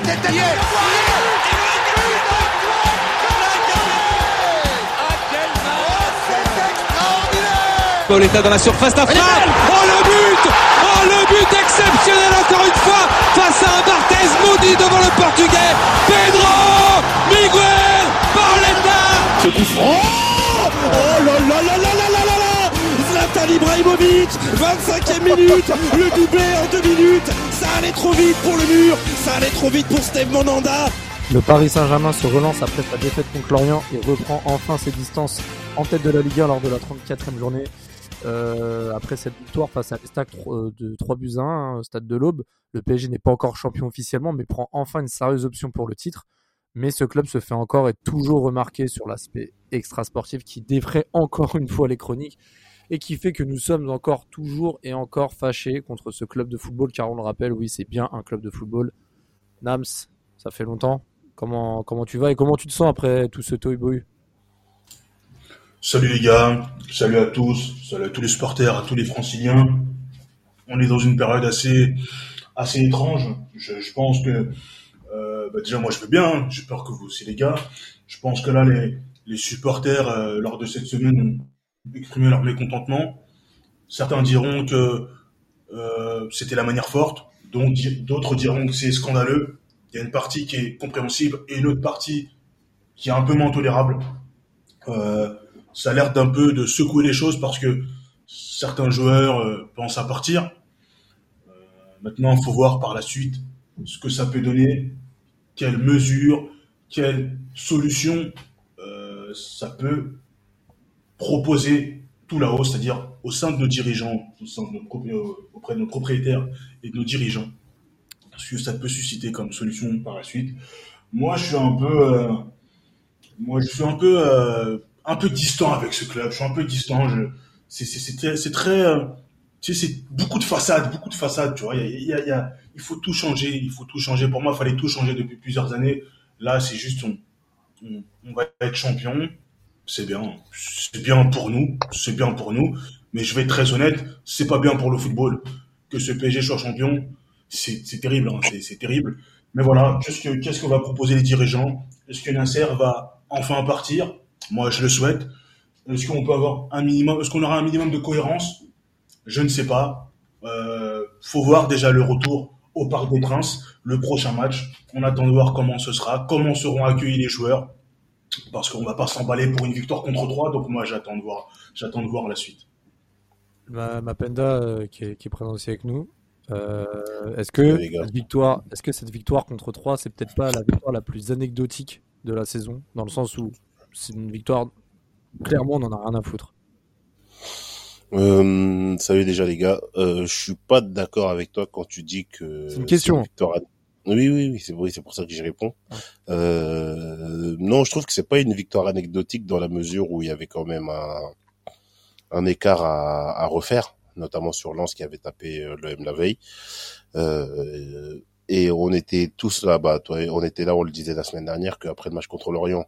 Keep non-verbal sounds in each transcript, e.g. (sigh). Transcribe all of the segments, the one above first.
tête Pauletta dans la surface d'affaire. Oh le but. Oh le but exceptionnel encore une fois face à un Barthez maudit devant le portugais. Pedro Miguel Pauletta Ce coup franc. Oh là là là Zlatan Ibrahimovic 25e minute Le Ça allait trop vite pour le mur Ça allait trop vite pour Steve Monanda Le Paris Saint-Germain se relance après sa défaite contre Lorient et reprend enfin ses distances en tête de la Ligue 1 lors de la 34e journée. Euh, après cette victoire face à l'Estac euh, de 3 buts à 1 hein, au stade de l'Aube, le PSG n'est pas encore champion officiellement, mais prend enfin une sérieuse option pour le titre. Mais ce club se fait encore et toujours remarquer sur l'aspect extra-sportif qui défraie encore une fois les chroniques et qui fait que nous sommes encore toujours et encore fâchés contre ce club de football, car on le rappelle, oui, c'est bien un club de football. Nams, ça fait longtemps. Comment, comment tu vas et comment tu te sens après tout ce tohu Salut les gars, salut à tous, salut à tous les supporters, à tous les franciliens. On est dans une période assez étrange. Je, pense que euh, bah déjà moi je veux bien, hein. j'ai peur que vous aussi les gars. Je pense que là les, les supporters euh, lors de cette semaine ont exprimé leur mécontentement. Certains diront que euh, c'était la manière forte, d'autres diront que c'est scandaleux. Il y a une partie qui est compréhensible et une autre partie qui est un peu moins tolérable. Euh, ça a l'air d'un peu de secouer les choses parce que certains joueurs euh, pensent à partir. Maintenant, il faut voir par la suite ce que ça peut donner, quelles mesures, quelles solutions ça peut proposer tout là-haut, c'est-à-dire au sein de nos dirigeants, nos, auprès de nos propriétaires et de nos dirigeants, ce que ça peut susciter comme solution par la suite. Moi, je suis un peu, moi, je suis un peu un peu distant avec ce club. Je suis un peu distant. Je, c'est, très, euh, c'est beaucoup de façades, beaucoup de façades. Tu vois, il faut tout changer. Il faut tout changer. Pour moi, il fallait tout changer depuis plusieurs années. Là, c'est juste, on, on, va être champion. C'est bien. C'est bien pour nous. C'est bien pour nous. Mais je vais être très honnête, c'est pas bien pour le football que ce PSG soit champion. C'est, terrible. Hein. C'est, terrible. Mais voilà, qu'est-ce que, qu'est-ce qu'on va proposer les dirigeants? Est-ce que Nasser va enfin partir? Moi, je le souhaite. Est-ce qu'on peut avoir un minimum, est-ce qu'on aura un minimum de cohérence? Je ne sais pas. Euh, faut voir déjà le retour au Parc des Princes, le prochain match. On attend de voir comment ce sera, comment seront accueillis les joueurs, parce qu'on va pas s'emballer pour une victoire contre trois. Donc moi, j'attends de voir, j'attends de voir la suite. Ma, Penda euh, qui, est, qui est présent aussi avec nous. Euh, est-ce que cette victoire, est-ce que cette victoire contre 3 c'est peut-être pas la victoire la plus anecdotique de la saison, dans le sens où c'est une victoire. Clairement, on n'en a rien à foutre. Euh, salut déjà les gars. Euh, je suis pas d'accord avec toi quand tu dis que. C'est une question. Oui, oui, oui, c'est oui, pour ça que j'y réponds. Euh, non, je trouve que c'est pas une victoire anecdotique dans la mesure où il y avait quand même un, un écart à, à refaire, notamment sur Lens qui avait tapé euh, le M la veille. Euh, et on était tous là-bas. On était là, on le disait la semaine dernière, qu'après le match contre l'Orient,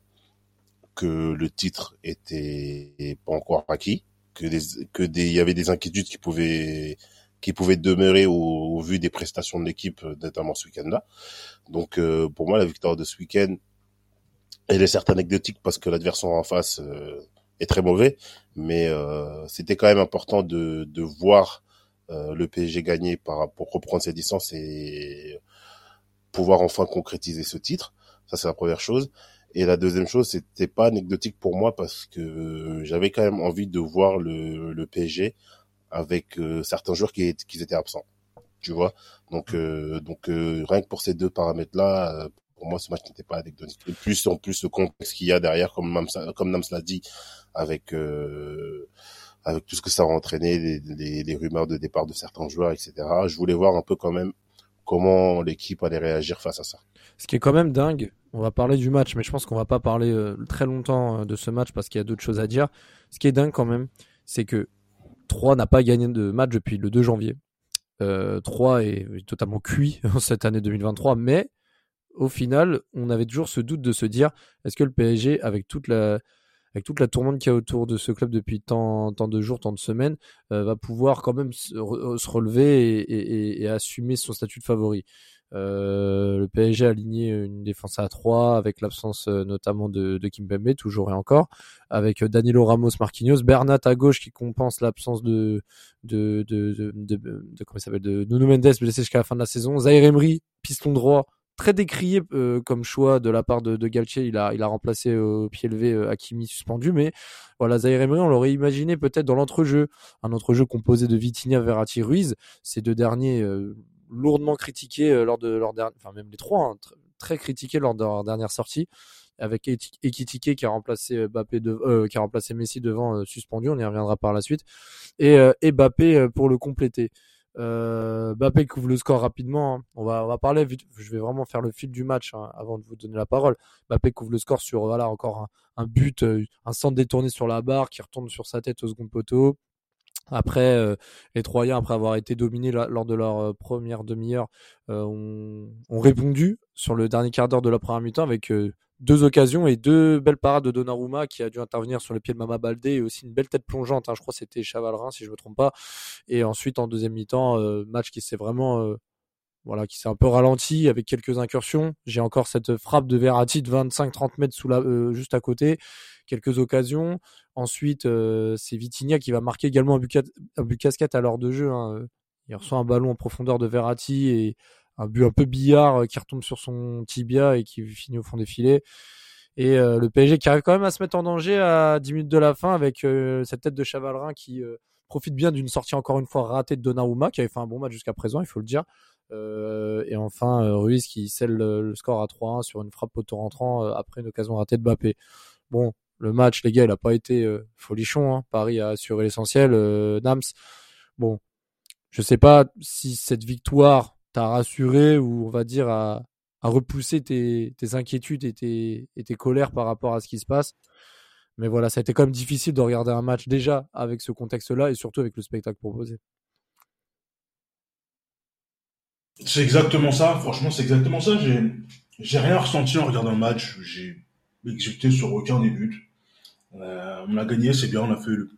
que le titre était pas encore acquis, que des, que des, il y avait des inquiétudes qui pouvaient, qui pouvaient demeurer au, vu des prestations de l'équipe, notamment ce week-end-là. Donc, euh, pour moi, la victoire de ce week-end, elle est certes anecdotique parce que l'adversaire en face euh, est très mauvais, mais euh, c'était quand même important de, de voir le PSG gagner par, pour reprendre ses distances et pouvoir enfin concrétiser ce titre. Ça, c'est la première chose. Et la deuxième chose, c'était pas anecdotique pour moi parce que j'avais quand même envie de voir le, le PSG avec euh, certains joueurs qui, étaient absents. Tu vois? Donc, euh, donc euh, rien que pour ces deux paramètres-là, pour moi, ce match n'était pas anecdotique. Et plus, en plus, le contexte qu'il y a derrière, comme Nams, comme Nams l'a dit, avec avec tout ce que ça a entraîné, les, rumeurs de départ de certains joueurs, etc. Je voulais voir un peu quand même comment l'équipe allait réagir face à ça. Ce qui est quand même dingue, on va parler du match, mais je pense qu'on va pas parler très longtemps de ce match parce qu'il y a d'autres choses à dire. Ce qui est dingue quand même, c'est que 3 n'a pas gagné de match depuis le 2 janvier. Euh, 3 est totalement cuit (laughs) cette année 2023, mais au final, on avait toujours ce doute de se dire est-ce que le PSG, avec toute la, tourmente qu'il y a autour de ce club depuis tant, de jours, tant de semaines, euh, va pouvoir quand même se, relever et, assumer son statut de favori. Euh, le PSG a aligné une défense à 3 avec l'absence euh, notamment de, de Kimpembe, toujours et encore, avec Danilo Ramos Marquinhos, Bernat à gauche qui compense l'absence de de, de, de, s'appelle de Nuno Mendes blessé jusqu'à la fin de la saison, Zaire Emery, piston droit, très décrié euh, comme choix de la part de, de Galtier. Il a, il a remplacé au pied levé euh, Hakimi suspendu, mais voilà, Zaire Emery, on l'aurait imaginé peut-être dans l'entrejeu, un entrejeu composé de Vitinha, Verratti, Ruiz. Ces deux derniers euh, lourdement critiqués euh, lors de leur dernière, enfin même les trois, hein, tr- très critiqués lors de leur dernière sortie, avec Ekitike qui a remplacé Mbappé de, euh, qui a remplacé Messi devant euh, suspendu, on y reviendra par la suite, et, euh, euh, pour le compléter. Euh, Mbappé couvre le score rapidement. hein. On va on va parler vite. Je vais vraiment faire le fil du match hein, avant de vous donner la parole. Mbappé couvre le score sur voilà encore un, but, euh, un centre détourné sur la barre qui retourne sur sa tête au second poteau. Après, euh, les Troyens, après avoir été dominés lors de leur euh, première demi-heure, euh, ont, répondu sur le dernier quart d'heure de la première mi-temps avec deux occasions et deux belles parades de Donnarumma qui a dû intervenir sur le pied de Mama Baldé et aussi une belle tête plongeante. hein. je crois que c'était Chavalrin si je me trompe pas. Et ensuite en deuxième mi-temps, match qui s'est vraiment voilà, qui s'est un peu ralenti avec quelques incursions. J'ai encore cette frappe de Verratti de 25-30 mètres sous la, juste à côté, quelques occasions. Ensuite, euh, c'est Vitinha qui va marquer également un but, casquette à l'heure de jeu. hein. Il reçoit un ballon en profondeur de Verratti et un but un peu billard euh, qui retombe sur son tibia et qui finit au fond des filets. Et euh, le PSG qui arrive quand même à se mettre en danger à 10 minutes de la fin avec euh, cette tête de Chavalrin qui euh, profite bien d'une sortie encore une fois ratée de Donnarumma qui avait fait un bon match jusqu'à présent, il faut le dire. Euh, et enfin Ruiz qui scelle le, score à 3-1 sur une frappe auto rentrant après une occasion ratée de Mbappé. Bon, le match, les gars, il a pas été euh, folichon. Hein. Paris a assuré l'essentiel. Euh, Nams, bon, je sais pas si cette victoire t'a rassuré ou on va dire a repoussé tes, inquiétudes et tes, colères par rapport à ce qui se passe. Mais voilà, ça a été quand même difficile de regarder un match déjà avec ce contexte-là et surtout avec le spectacle proposé. C'est exactement ça, franchement, c'est exactement ça. J'ai rien ressenti en regardant le match. J'ai exulté sur aucun des buts. Euh, on a gagné, c'est bien, on a fait le.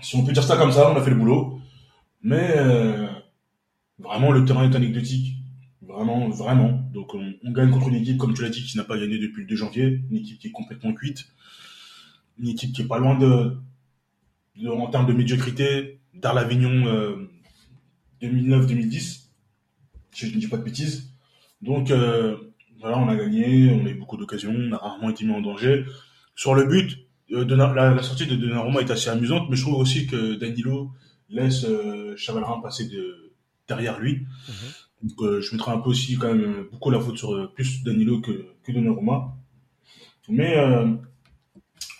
Si on peut dire ça comme ça, on a fait le boulot. Mais euh, vraiment, le terrain est anecdotique. Vraiment, vraiment. Donc, on, gagne contre une équipe, comme tu l'as dit, qui n'a pas gagné depuis le 2 janvier. Une équipe qui est complètement cuite. Une équipe qui est pas loin de, en termes de médiocrité, d'Arles Avignon euh, 2009-2010 si je ne dis pas de bêtises. Donc euh, voilà, on a gagné, on a eu beaucoup d'occasions, on a rarement été mis en danger. Sur le but, euh, de, la, la sortie de Donnarumma est assez amusante, mais je trouve aussi que Danilo laisse euh, Chavalrin passer de, derrière lui. Donc euh, je mettrai un peu aussi quand même beaucoup la faute sur euh, plus Danilo que, que Donnarumma. Mais euh,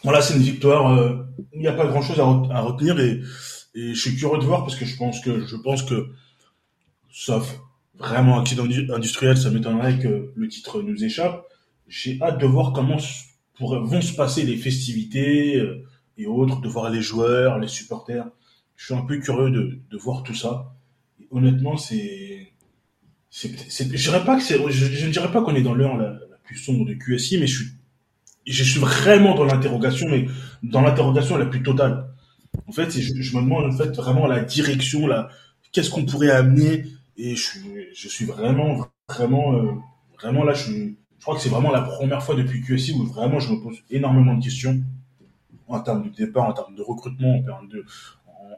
voilà, c'est une victoire. euh, Il n'y a pas grand-chose à, re- à retenir et, et je suis curieux de voir parce que je pense que je pense que sauf vraiment accident indu- industriel, ça m'étonnerait que le titre nous échappe. J'ai hâte de voir comment s- pourraient- vont se passer les festivités euh, et autres, de voir les joueurs, les supporters. Je suis un peu curieux de, de voir tout ça. Honnêtement, c'est, c'est, je dirais pas que c'est, je, ne dirais pas qu'on est dans l'heure la, plus sombre de QSI, mais je suis, je suis vraiment dans l'interrogation, mais dans l'interrogation la plus totale. En fait, je me demande en fait vraiment la direction, la, qu'est-ce qu'on pourrait amener et je suis, je suis vraiment, vraiment, euh, vraiment là, je, suis, je crois que c'est vraiment la première fois depuis QSI où vraiment je me pose énormément de questions en termes de départ, en termes de recrutement, en termes de,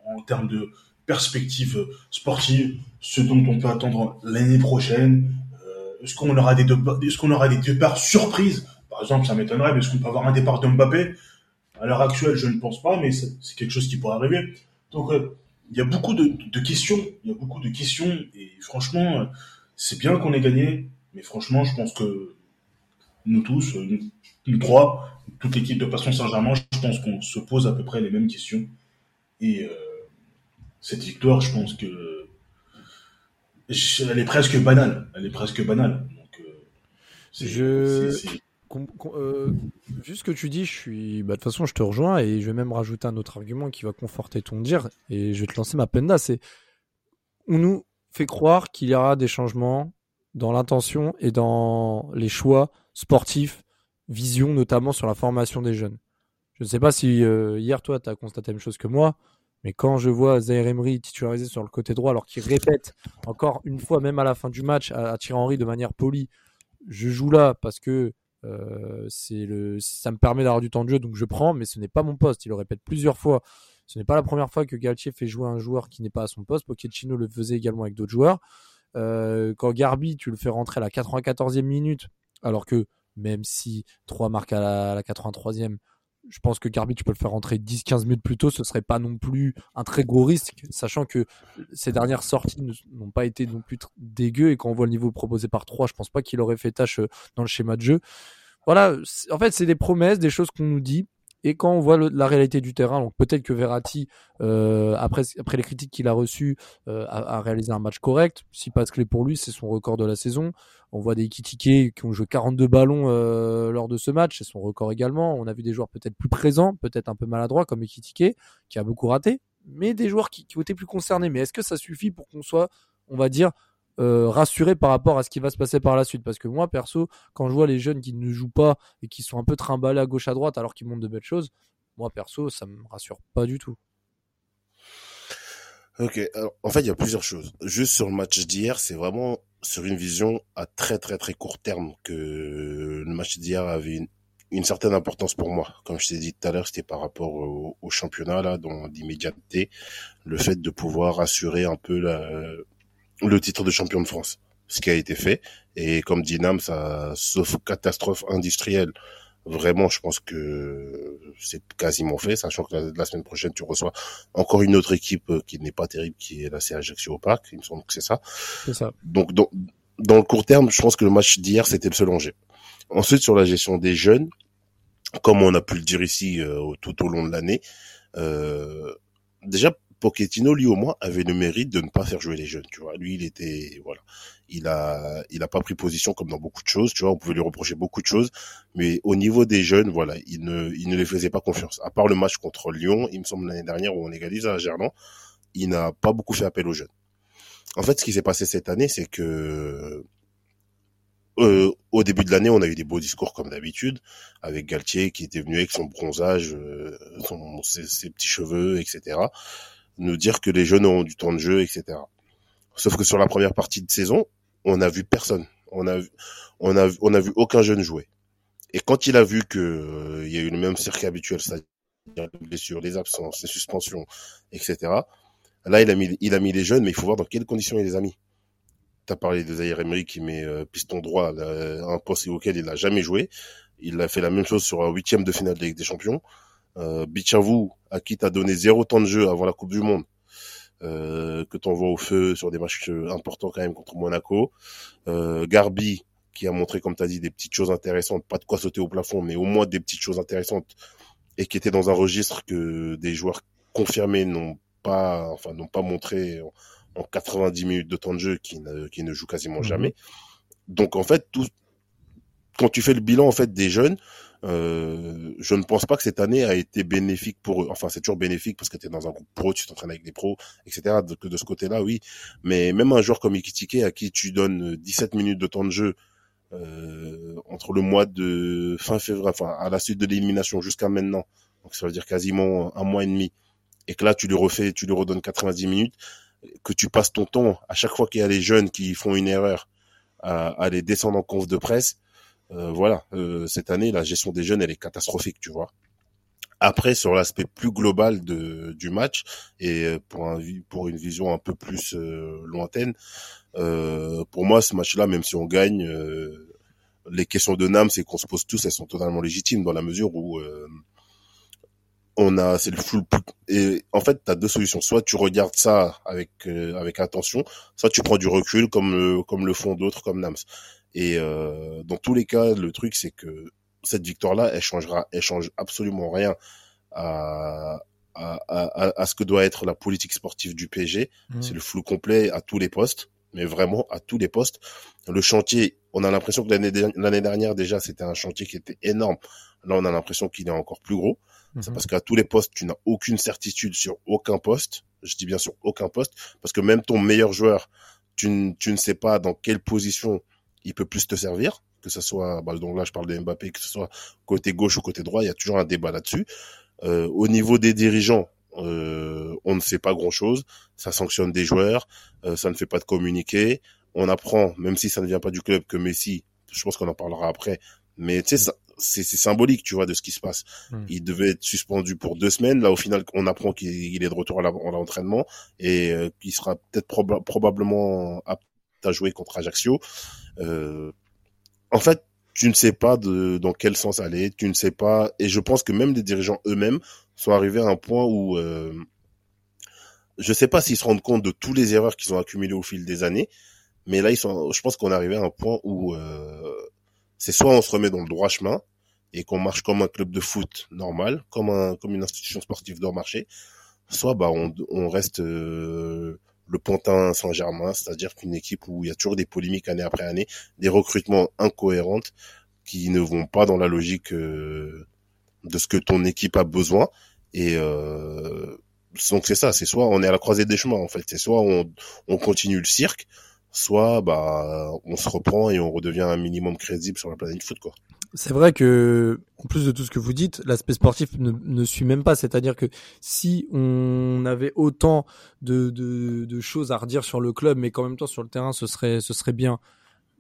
en, termes de perspectives sportives, ce dont on peut attendre l'année prochaine. Euh, est-ce qu'on aura des départs, est-ce qu'on aura des départs surprises? Par exemple, ça m'étonnerait, mais est-ce qu'on peut avoir un départ de Mbappé À l'heure actuelle, je ne pense pas, mais c'est c'est quelque chose qui pourrait arriver. Donc, euh, il y a beaucoup de, de questions, il y a beaucoup de questions, et franchement, euh, c'est bien qu'on ait gagné, mais franchement, je pense que nous tous, euh, nous, nous trois, toute l'équipe de Passion Saint-Germain, je pense qu'on se pose à peu près les mêmes questions. Et euh, cette victoire, je pense que elle est presque banale. Elle est presque banale. Donc, euh, Com- com- euh, vu ce que tu dis, je suis. Bah, de toute façon, je te rejoins et je vais même rajouter un autre argument qui va conforter ton dire. Et je vais te lancer ma penda. C'est on nous fait croire qu'il y aura des changements dans l'intention et dans les choix sportifs, vision notamment sur la formation des jeunes. Je ne sais pas si euh, hier toi tu as constaté la même chose que moi. Mais quand je vois Zaire Emery titularisé sur le côté droit, alors qu'il répète encore une fois, même à la fin du match, à, Thierry Henry de manière polie, je joue là parce que euh, c'est le, ça me permet d'avoir du temps de jeu, donc je prends, mais ce n'est pas mon poste. Il le répète plusieurs fois. Ce n'est pas la première fois que Galtier fait jouer un joueur qui n'est pas à son poste. Pochettino le faisait également avec d'autres joueurs. Euh, quand Garbi, tu le fais rentrer à la 94e minute, alors que même si 3 marques à la, à la 83e, je pense que Garbi, tu peux le faire rentrer 10-15 minutes plus tôt, ce serait pas non plus un très gros risque, sachant que ces dernières sorties n'ont pas été non plus dégueu et quand on voit le niveau proposé par 3, je pense pas qu'il aurait fait tâche euh, dans le schéma de jeu. Voilà, en fait, c'est des promesses, des choses qu'on nous dit. Et quand on voit la réalité du terrain, donc peut-être que Verratti, euh, après, après les critiques qu'il a reçues, euh, a, réalisé un match correct. Si pas de clé pour lui, c'est son record de la saison. On voit des Ikitike qui ont joué 42 ballons euh, lors de ce match, c'est son record également. On a vu des joueurs peut-être plus présents, peut-être un peu maladroits comme Ikitike, qui a beaucoup raté, mais des joueurs qui ont été plus concernés. Mais est-ce que ça suffit pour qu'on soit, on va dire, euh, rassuré par rapport à ce qui va se passer par la suite. Parce que moi, perso, quand je vois les jeunes qui ne jouent pas et qui sont un peu trimballés à gauche à droite alors qu'ils montrent de belles choses, moi, perso, ça me rassure pas du tout. Ok, en fait, il y a plusieurs choses. Juste sur le match d'hier, c'est vraiment sur une vision à très très très court terme que le match d'hier avait une, certaine importance pour moi. Comme je t'ai dit tout à l'heure, c'était par rapport au, au championnat, là, dans l'immédiateté, le fait de pouvoir assurer un peu la, le titre de champion de France, ce qui a été fait. Et comme dit Nam, ça, sauf catastrophe industrielle, vraiment, je pense que c'est quasiment fait, sachant que la, semaine prochaine, tu reçois encore une autre équipe qui n'est pas terrible, qui est la Ajaccio au Parc. Il me semble que c'est ça. C'est ça. Donc, dans, dans le court terme, je pense que le match d'hier, c'était le seul enjeu. Ensuite, sur la gestion des jeunes, comme on a pu le dire ici euh, tout au long de l'année, euh, déjà Pochettino, lui au moins, avait le mérite de ne pas faire jouer les jeunes. Tu vois, lui, il était, voilà, il a, il a pas pris position comme dans beaucoup de choses. Tu vois, on pouvait lui reprocher beaucoup de choses, mais au niveau des jeunes, voilà, il ne, il ne les faisait pas confiance. À part le match contre Lyon, il me semble l'année dernière où on égalise à Gerland, il n'a pas beaucoup fait appel aux jeunes. En fait, ce qui s'est passé cette année, c'est que euh, au début de l'année, on a eu des beaux discours comme d'habitude, avec Galtier qui était venu avec son bronzage, euh, ses, ses, petits cheveux, etc nous dire que les jeunes ont du temps de jeu, etc. Sauf que sur la première partie de saison, on a vu personne. On a, on a, on a vu aucun jeune jouer. Et quand il a vu que euh, il y a eu le même circuit habituel, c'est-à-dire les blessures, les absences, les suspensions, etc. Là, il a mis, il a mis les jeunes, mais il faut voir dans quelles conditions il les a mis. T'as parlé de Zaire Emery qui met euh, piston droit, un poste auquel il n'a jamais joué. Il a fait la même chose sur un huitième de finale de Ligue des Champions. Euh, Bichavou, à qui t'as donné zéro temps de jeu avant la Coupe du Monde, euh, que t'envoies au feu sur des matchs euh, importants quand même contre Monaco. Euh, Garbi, qui a montré, comme t'as dit, des petites choses intéressantes, pas de quoi sauter au plafond, mais au moins des petites choses intéressantes, et qui était dans un registre que des joueurs confirmés n'ont pas, enfin, n'ont pas montré en, 90 minutes de temps de jeu, qui ne, qui ne jouent quasiment mhm. jamais. Donc en fait, tout, quand tu fais le bilan en fait des jeunes, euh, je ne pense pas que cette année a été bénéfique pour eux. Enfin, c'est toujours bénéfique parce que tu es dans un groupe pro, tu t'entraînes avec des pros, etc. De, de ce côté-là, oui. Mais même un joueur comme Ikitike à qui tu donnes 17 minutes de temps de jeu euh, entre le mois de fin février, enfin à la suite de l'élimination jusqu'à maintenant, donc ça veut dire quasiment un mois et demi, et que là tu lui refais, tu lui redonnes 90 minutes, que tu passes ton temps à chaque fois qu'il y a les jeunes qui font une erreur à, à les descendre en conf de presse voilà, euh, cette année, la gestion des jeunes, elle est catastrophique, tu vois. Après, sur l'aspect plus global de, du match et euh, pour, un, pour une vision un peu plus lointaine, pour moi, ce match-là, même si on gagne, les questions de Nam, c'est qu'on se pose tous, elles sont totalement légitimes dans la mesure où on a, c'est le full. Et en fait, tu as deux solutions. Soit tu regardes ça avec avec attention, soit tu prends du recul comme comme le font d'autres comme Nams. Et euh, dans tous les cas, le truc c'est que cette victoire-là, elle changera, elle change absolument rien à, à, à, à, ce que doit être la politique sportive du PSG. Mmh. C'est le flou complet à tous les postes, mais vraiment à tous les postes. Le chantier, on a l'impression que l'année dernière déjà, c'était un chantier qui était énorme. Là, on a l'impression qu'il est encore plus gros. C'est mmh. parce qu'à tous les postes, tu n'as aucune certitude sur aucun poste. Je dis bien sur aucun poste, parce que même ton meilleur joueur, tu, tu ne sais pas dans quelle position il peut plus te servir, que ce soit, bah, donc là je parle de Mbappé, que ce soit côté gauche ou côté droit, il y a toujours un débat là-dessus. Euh, au niveau des dirigeants, euh, on ne sait pas grand-chose, ça sanctionne des joueurs, euh, ça ne fait pas de communiquer, on apprend, même si ça ne vient pas du club, que Messi, je pense qu'on en parlera après, mais tu sais, c'est symbolique, tu vois, de ce qui se passe. Hmm. Il devait être suspendu pour deux semaines. Là, au final, on apprend qu'il est de retour à l'entraînement et euh, qu'il sera peut-être probablement apte à jouer contre Ajaccio. Euh, en fait, tu ne sais pas dans quel sens aller, tu ne sais pas, et je pense que même les dirigeants eux-mêmes sont arrivés à un point où euh, je sais pas s'ils se rendent compte de tous les erreurs qu'ils ont accumulées au fil des années, mais là ils sont, je pense qu'on est arrivé à un point où euh, c'est soit on se remet dans le droit chemin et qu'on marche comme un club de foot normal, comme un comme une institution sportive doit marcher, soit bah on, on reste euh, le Pontin Saint-Germain, c'est-à-dire qu'une équipe où il y a toujours des polémiques année après année, des recrutements incohérentes qui ne vont pas dans la logique euh, de ce que ton équipe a besoin. Et euh, donc c'est ça, c'est soit on est à la croisée des chemins en fait, c'est soit on, on continue le cirque, soit bah on se reprend et on redevient un minimum crédible sur la planète foot quoi c'est vrai que, en plus de tout ce que vous dites, l'aspect sportif ne, ne, suit même pas. C'est-à-dire que si on avait autant de, de, choses à redire sur le club, mais qu'en même temps sur le terrain, ce serait, ce serait bien.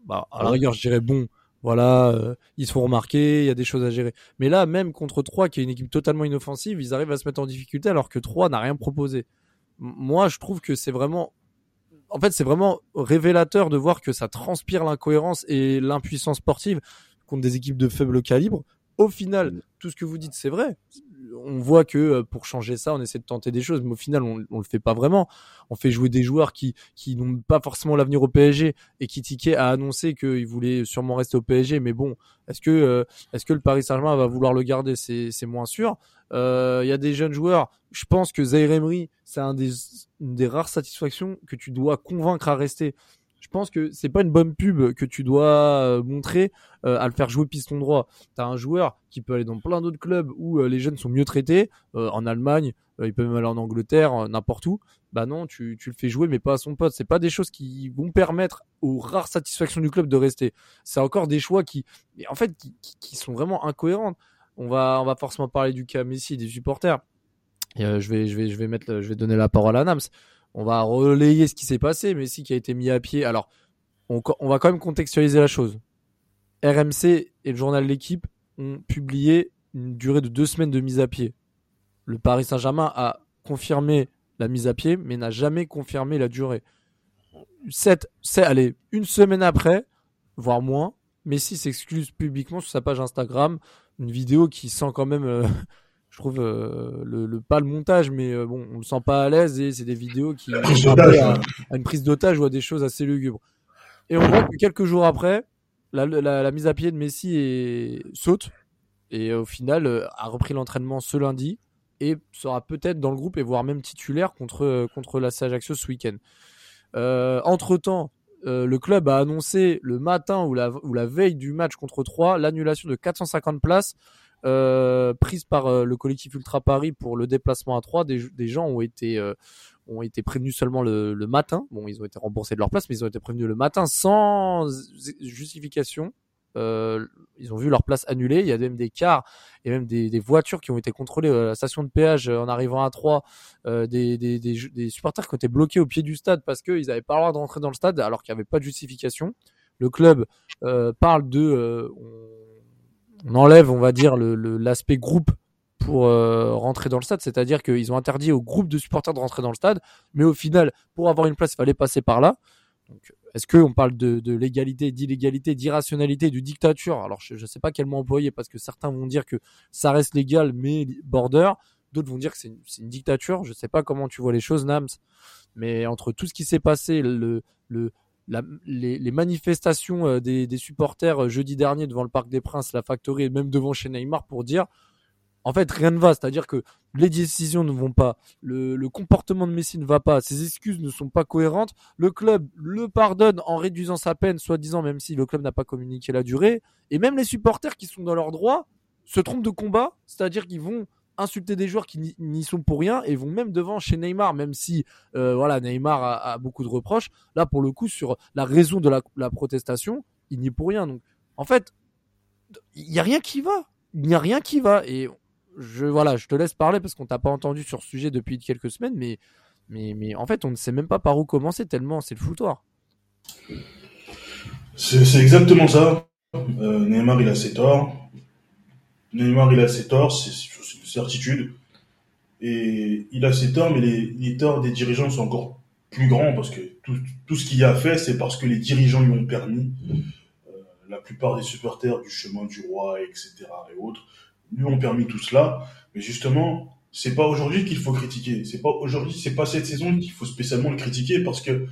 Bah, à la rigueur, je dirais bon. Voilà, euh, ils se font remarquer, il y a des choses à gérer. Mais là, même contre 3, qui est une équipe totalement inoffensive, ils arrivent à se mettre en difficulté alors que 3 n'a rien proposé. moi, je trouve que c'est vraiment en fait, c'est vraiment révélateur de voir que ça transpire l'incohérence et l'impuissance sportive contre des équipes de faible calibre. Au final, mm. tout ce que vous dites, c'est vrai. On voit que euh, pour changer ça, on essaie de tenter des choses, mais au final, on, on le fait pas vraiment. On fait jouer des joueurs qui, qui n'ont pas forcément l'avenir au PSG et qui Tiquet a annoncé qu'il voulait sûrement rester au PSG. Mais bon, est-ce que, euh, est-ce que le Paris Saint-Germain va vouloir le garder? C'est, c'est moins sûr. Euh, il y a des jeunes joueurs. Je pense que Zaire Emery, c'est un des, une des rares satisfactions que tu dois convaincre à rester je pense que c'est pas une bonne pub que tu dois euh, montrer euh, à le faire jouer piston droit. Tu as un joueur qui peut aller dans plein d'autres clubs où euh, les jeunes sont mieux traités, en Allemagne, il peut même aller en Angleterre, n'importe où. Bah non, tu, tu, le fais jouer mais pas à son pote. C'est pas des choses qui vont permettre aux rares satisfactions du club de rester. C'est encore des choix qui, en fait, qui, qui, sont vraiment incohérents. On va, on va forcément parler du cas Messi des supporters. Je vais, je vais, je vais mettre, je vais donner la parole à Nams on va relayer ce qui s'est passé. Messi qui a été mis à pied. Alors, on, va quand même contextualiser la chose. RMC et le journal L'équipe ont publié une durée de deux semaines de mise à pied. Le Paris Saint-Germain a confirmé la mise à pied, mais n'a jamais confirmé la durée. c'est, allez, une semaine après, voire moins, Messi s'excuse publiquement sur sa page Instagram, une vidéo qui sent quand même euh, trouve euh, le, le, pas le montage mais euh, bon on le sent pas à l'aise et c'est des vidéos qui (laughs) à, une prise d'otage ou à des choses assez lugubres et on voit que quelques jours après la, la, la mise à pied de Messi est... saute et au final euh, a repris l'entraînement ce lundi et sera peut-être dans le groupe et voire même titulaire contre contre la Ajaccio ce week-end. Entre temps le club a annoncé le matin ou la, ou la veille du match contre 3 l'annulation de 450 places euh, prise par euh, le collectif Ultra Paris pour le déplacement à 3. Des, des gens ont été euh, ont été prévenus seulement le, le, matin. Bon, ils ont été remboursés de leur place, mais ils ont été prévenus le matin sans justification. Euh, ils ont vu leur place annulée. Il y a même des cars et même des, des voitures qui ont été contrôlées à la station de péage en arrivant à 3. Euh, des, des, des, supporters qui ont été bloqués au pied du stade parce qu'ils n'avaient pas le droit de rentrer dans le stade alors qu'il n'y avait pas de justification. Le club euh, parle de on enlève, on va dire, l'aspect le, groupe pour euh, rentrer dans le stade, c'est-à-dire qu'ils ont interdit au groupe de supporters de rentrer dans le stade, mais au final, pour avoir une place, il fallait passer par là. Donc, est-ce qu'on parle de, de légalité, d'illégalité, d'irrationalité, de dictature? Alors, je ne sais pas quel mot employer parce que certains vont dire que ça reste légal, mais border. D'autres vont dire que c'est une, une, dictature. Je ne sais pas comment tu vois les choses, Nams. Mais entre tout ce qui s'est passé, le, le, les, manifestations euh, des, supporters euh, jeudi dernier devant le Parc des Princes, la Factory et même devant chez Neymar pour dire en fait rien ne va, c'est-à-dire que les décisions ne vont pas, le, comportement de Messi ne va pas, ses excuses ne sont pas cohérentes, le club le pardonne en réduisant sa peine, soi-disant même si le club n'a pas communiqué la durée, et même les supporters qui sont dans leur droit se trompent de combat, c'est-à-dire qu'ils vont insulter des joueurs qui n'y sont pour rien et vont même devant chez Neymar, même si euh, voilà Neymar a, beaucoup de reproches. Là, pour le coup, sur la raison de la, protestation, il n'y est pour rien. Donc, en fait, il n'y a rien qui va. Il n'y a rien qui va. Et je voilà, je te laisse parler parce qu'on t'a pas entendu sur ce sujet depuis quelques semaines, mais mais mais en fait, on ne sait même pas par où commencer tellement c'est le foutoir. C'est exactement ça. Euh, Neymar, il a ses torts. Neymar, il a ses torts, c'est une certitude. Et il a ses torts, mais les, torts des dirigeants sont encore plus grands parce que tout, tout ce qu'il a fait, c'est parce que les dirigeants lui ont permis. Euh, la plupart des supporters du chemin du roi, etc. et autres, lui ont permis tout cela. Mais justement, c'est pas aujourd'hui qu'il faut critiquer. C'est pas aujourd'hui, c'est pas cette saison qu'il faut spécialement le critiquer parce que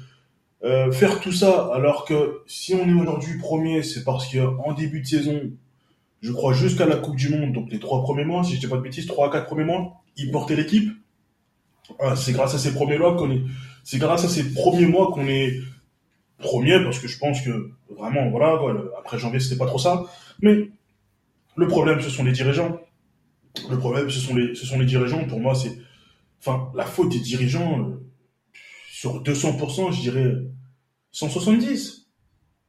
euh, faire tout ça alors que si on est aujourd'hui premier, c'est parce que en début de saison, je crois jusqu'à la Coupe du Monde, donc les trois premiers mois, si je dis pas de bêtises, trois à quatre premiers mois, il portait l'équipe. Ah, c'est grâce à ces premiers mois qu'on est, c'est grâce à ces premiers mois qu'on est premier parce que je pense que vraiment, voilà, après janvier c'était pas trop ça. Mais le problème, ce sont les dirigeants. Le problème, ce sont les, ce sont les dirigeants. Pour moi, c'est, enfin, la faute des dirigeants. Euh, sur 200%, je dirais 170.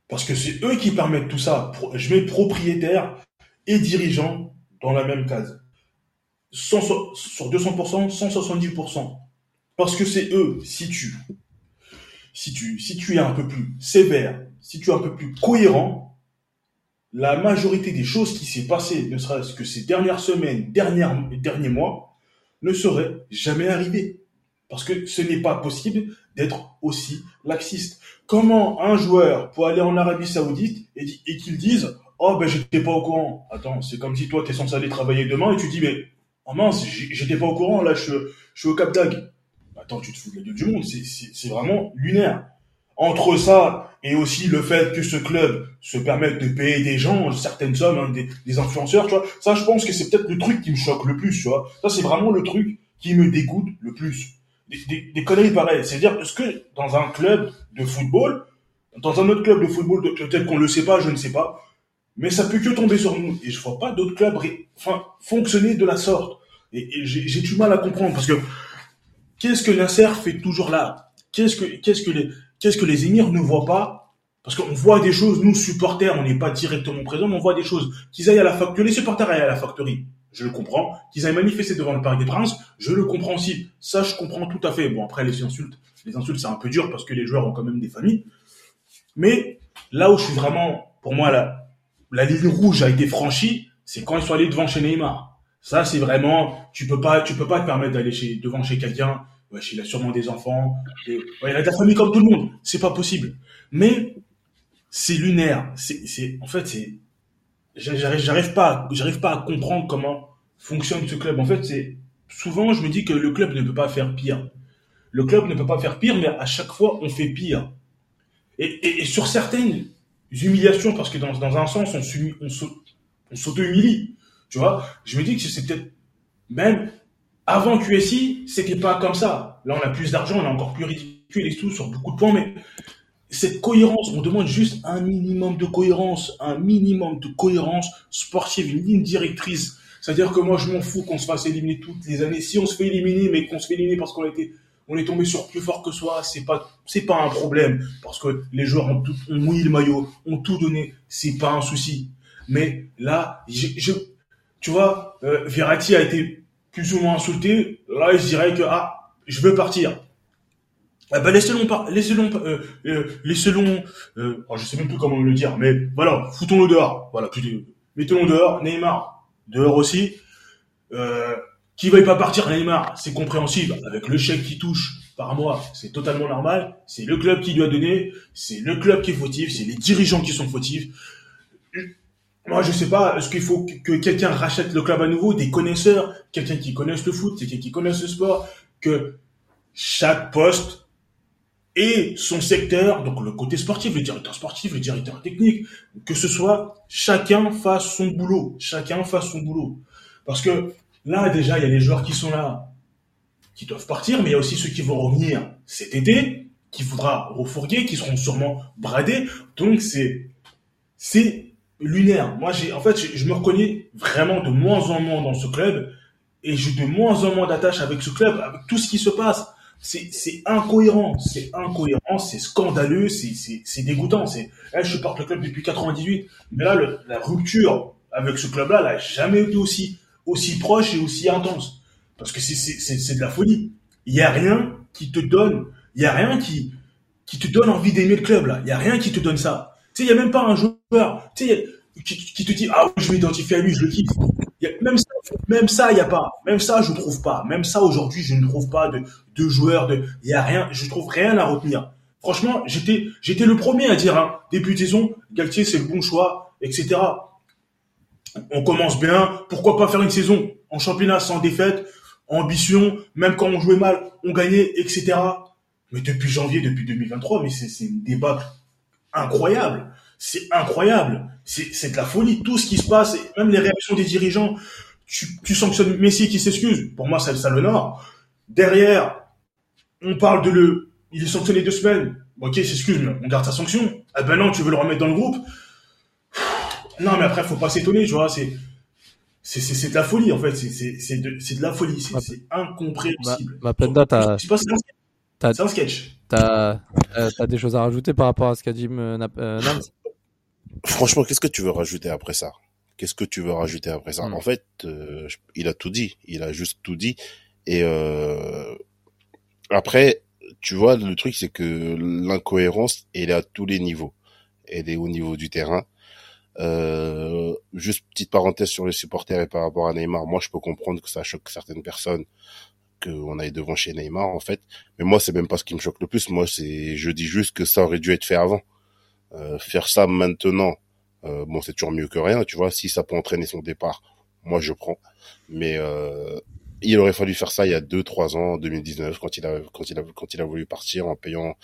Parce que c'est eux qui permettent tout ça. Je mets propriétaire et dirigeant dans la même case. sur 200%, 170%. Parce que c'est eux, si tu, si tu, si tu es un peu plus sévère, si tu es un peu plus cohérent, la majorité des choses qui s'est passées, ne serait-ce que ces dernières semaines, dernières, derniers mois, ne seraient jamais arrivées. Parce que ce n'est pas possible d'être aussi laxiste. Comment un joueur peut aller en Arabie Saoudite et, et qu'il dise Oh ben j'étais pas au courant. Attends, c'est comme si toi tu es censé aller travailler demain et tu dis mais oh mince, j'étais pas au courant, là je, je suis au Cap d'Agde. Attends, tu te fous de la gueule du monde, c'est vraiment lunaire. Entre ça et aussi le fait que ce club se permette de payer des gens certaines sommes, hein, des, des, influenceurs, tu vois, ça je pense que c'est peut-être le truc qui me choque le plus, tu vois. Ça c'est vraiment le truc qui me dégoûte le plus des, des, conneries pareilles. C'est-à-dire, est-ce que dans un club de football, dans un autre club de football, peut-être qu'on le sait pas, je ne sais pas, mais ça peut que tomber sur nous. Et je vois pas d'autres clubs fonctionner de la sorte. Et, j'ai du mal à comprendre parce que qu'est-ce que Nasser fait toujours là? Qu'est-ce que qu'est-ce que les qu'est-ce que les émirs ne voient pas? Parce qu'on voit des choses, nous supporters, on n'est pas directement présents, mais on voit des choses. Qu'ils aillent à la factory, les supporters aillent à la factory je le comprends. Qu'ils aient manifesté devant le Parc des Princes, je le comprends aussi. Ça, je comprends tout à fait. Bon, après, les insultes, les insultes, c'est un peu dur parce que les joueurs ont quand même des familles. Mais là où je suis vraiment, pour moi, la, la ligne rouge a été franchie, c'est quand ils sont allés devant chez Neymar. Ça, c'est vraiment, tu peux pas, tu peux pas te permettre d'aller chez, devant chez quelqu'un. Ouais, il a sûrement des enfants. il a de la famille comme tout le monde. C'est pas possible. Mais c'est lunaire. C'est, c'est, en fait, c'est, j'arrive, j'arrive pas, j'arrive pas à comprendre comment fonctionne ce club. En fait, c'est souvent je me dis que le club ne peut pas faire pire. Le club ne peut pas faire pire, mais à chaque fois on fait pire. Et, et, sur certaines humiliations, parce que dans, un sens on s'auto-humilie, tu vois. Je me dis que c'est peut-être même avant QSI, c'était pas comme ça. Là, on a plus d'argent, on est encore plus ridicule et tout sur beaucoup de points, mais cette cohérence, on demande juste un minimum de cohérence, un minimum de cohérence sportive, une ligne directrice. C'est-à-dire que moi, je m'en fous qu'on se fasse éliminer toutes les années. Si on se fait éliminer, mais qu'on se fait éliminer parce qu'on a été, on est tombé sur plus fort que soi, c'est pas, c'est pas un problème. Parce que les joueurs ont tout, ont mouillé le maillot, ont tout donné, c'est pas un souci. Mais là, je, tu vois, euh, a été plus ou moins insulté. Là, je dirais que, ah, je veux partir. Ah bah laissez-le laissez-le euh, euh, laissez-le euh, oh, je sais même plus comment le dire mais voilà foutons-le dehors voilà mettons-le dehors Neymar dehors aussi euh, qui veuille pas partir Neymar c'est compréhensible. Avec le chèque qui touche par mois c'est totalement normal. C'est le club qui lui a donné c'est le club qui est fautif c'est les dirigeants qui sont fautifs. Moi je sais pas est-ce qu'il faut que quelqu'un rachète le club à nouveau? Des connaisseurs quelqu'un qui connaisse le foot quelqu'un qui connaisse le sport que chaque poste et son secteur, donc le côté sportif, le directeur sportif, le directeur technique, que ce soit chacun fasse son boulot, chacun fasse son boulot. Parce que là, déjà, il y a les joueurs qui sont là, qui doivent partir, mais il y a aussi ceux qui vont revenir cet été, qu'il faudra refourguer, qui seront sûrement bradés. Donc c'est, c'est lunaire. Moi, j'ai, en fait, je, me reconnais vraiment de moins en moins dans ce club, et j'ai de moins en moins d'attache avec ce club, avec tout ce qui se passe c'est incohérent, c'est incohérent, c'est scandaleux, c'est dégoûtant. C'est, eh, je supporte le club depuis 98, mais là, la rupture avec ce club-là, n'a jamais été aussi aussi proche et aussi intense. Parce que c'est de la folie. Il y a rien qui te donne, il y a rien qui, qui te donne envie d'aimer le club, là. Il y a rien qui te donne ça. Tu sais, il y a même pas un joueur, qui, te dit, ah oui, je m'identifie à lui, je le kiffe. Même ça, même ça, il y a pas. Même ça, je trouve pas. Même ça, aujourd'hui, je ne trouve pas de, de joueurs, de, il y a rien, je trouve rien à retenir. Franchement, j'étais, j'étais le premier à dire, hein, début de saison, Galtier, c'est le bon choix, etc. On commence bien. Pourquoi pas faire une saison en championnat sans défaite, ambition, même quand on jouait mal, on gagnait, etc. Mais depuis janvier, depuis 2023, mais c'est une débat incroyable. C'est incroyable. C'est de la folie. Tout ce qui se passe, même les réactions des dirigeants. Tu, tu sanctionnes Messi qui s'excuse. Pour moi, c'est le l'honneur. Derrière, on parle de le, il est sanctionné deux semaines. Ok, s'excuse, mais on garde sa sanction. Ah ben non, tu veux le remettre dans le groupe. Non, mais après, faut pas s'étonner, tu vois, c'est, c'est, c'est, de la folie, en fait. C'est, c'est, c'est de, c'est de la folie. C'est, c'est incompréhensible. Ma, ma t'as, c'est un sketch. T'as as, des choses à rajouter par rapport à ce qu'a dit euh, euh, Nams? Franchement, qu'est-ce que tu veux rajouter après ça? Qu'est-ce que tu veux rajouter après ça? Hmm. En fait, euh, il a tout dit. Il a juste tout dit. Et euh, après, tu vois, le truc, c'est que l'incohérence, elle est à tous les niveaux. Elle est au niveau du terrain. Euh, juste petite parenthèse sur les supporters et par rapport à Neymar. Moi, je peux comprendre que ça choque certaines personnes qu'on aille devant chez Neymar en fait. Mais moi, c'est même pas ce qui me choque le plus. Moi, c'est, je dis juste que ça aurait dû être fait avant. Euh, faire ça maintenant, euh, bon, c'est toujours mieux que rien, tu vois. Si ça peut entraîner son départ, moi, je prends. Mais euh, il aurait fallu faire ça il y a deux, trois ans, en 2019, quand il a, quand il a, quand il a voulu partir en payant,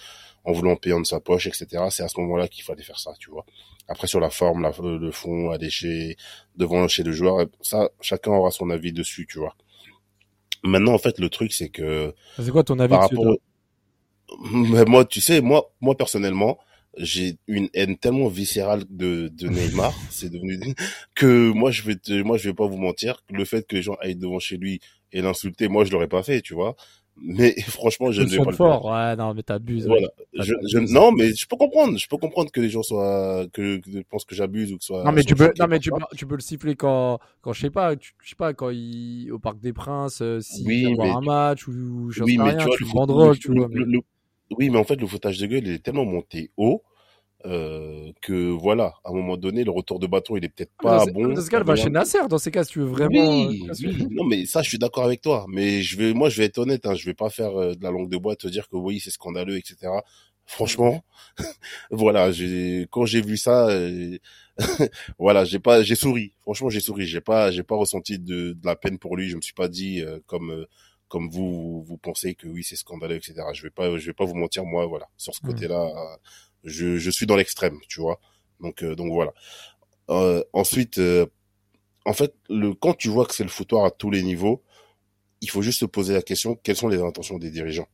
en voulant payer de sa poche, etc. C'est à ce moment-là qu'il fallait faire ça, tu vois. Après, sur la forme, la, le fond, aller chez, devant chez le joueur, ça, chacun aura son avis dessus, tu vois. Maintenant, en fait, le truc, c'est que. C'est quoi ton avis par rapport... (laughs) Moi, tu sais, moi, moi personnellement, j'ai une haine tellement viscérale de, de Neymar, (laughs) c'est devenu (laughs) que moi je vais te, moi je vais pas vous mentir, le fait que les gens aillent devant chez lui et l'insulter, moi je l'aurais pas fait, tu vois. Mais (laughs) franchement, je ne vais pas le faire. Ouais, non, mais t'abuses. Voilà. Je, je, non, mais je peux comprendre. Je peux comprendre que les gens soient, que, que pensent que j'abuse ou que soit. Non, mais tu peux, non, mais tu peux, tu peux le siffler quand, quand je sais pas, tu, je sais pas, quand il, au Parc des Princes, euh, s'il oui, vient voir un match ou, je oui, sais mais rien, tu, vois, tu le, tu vois. Le, oui, mais en fait, le foutage de gueule, il est tellement monté haut euh, que voilà, à un moment donné, le retour de bâton, il est peut-être pas bon. Dans ce cas, va chez Nasser. Dans ces cas, si tu veux vraiment. Oui, euh, (laughs) Non, mais ça, je suis d'accord avec toi. Mais je vais, moi, je vais être honnête. Hein, je vais pas faire euh, de la langue de bois, te dire que oui, c'est scandaleux, etc. Franchement, (laughs) voilà, quand j'ai vu ça, (laughs) voilà, j'ai pas, j'ai souri. Franchement, j'ai souri. J'ai pas, j'ai pas ressenti de, de, la peine pour lui. Je me suis pas dit comme comme vous, vous pensez que oui, c'est scandaleux, etc. Je vais pas, je vais pas vous mentir, moi, voilà, sur ce mmh. côté-là, je, je suis dans l'extrême, tu vois. Donc, euh, donc voilà. Euh, ensuite, euh, en fait, le, quand tu vois que c'est le foutoir à tous les niveaux, il faut juste se poser la question quelles sont les intentions des dirigeants?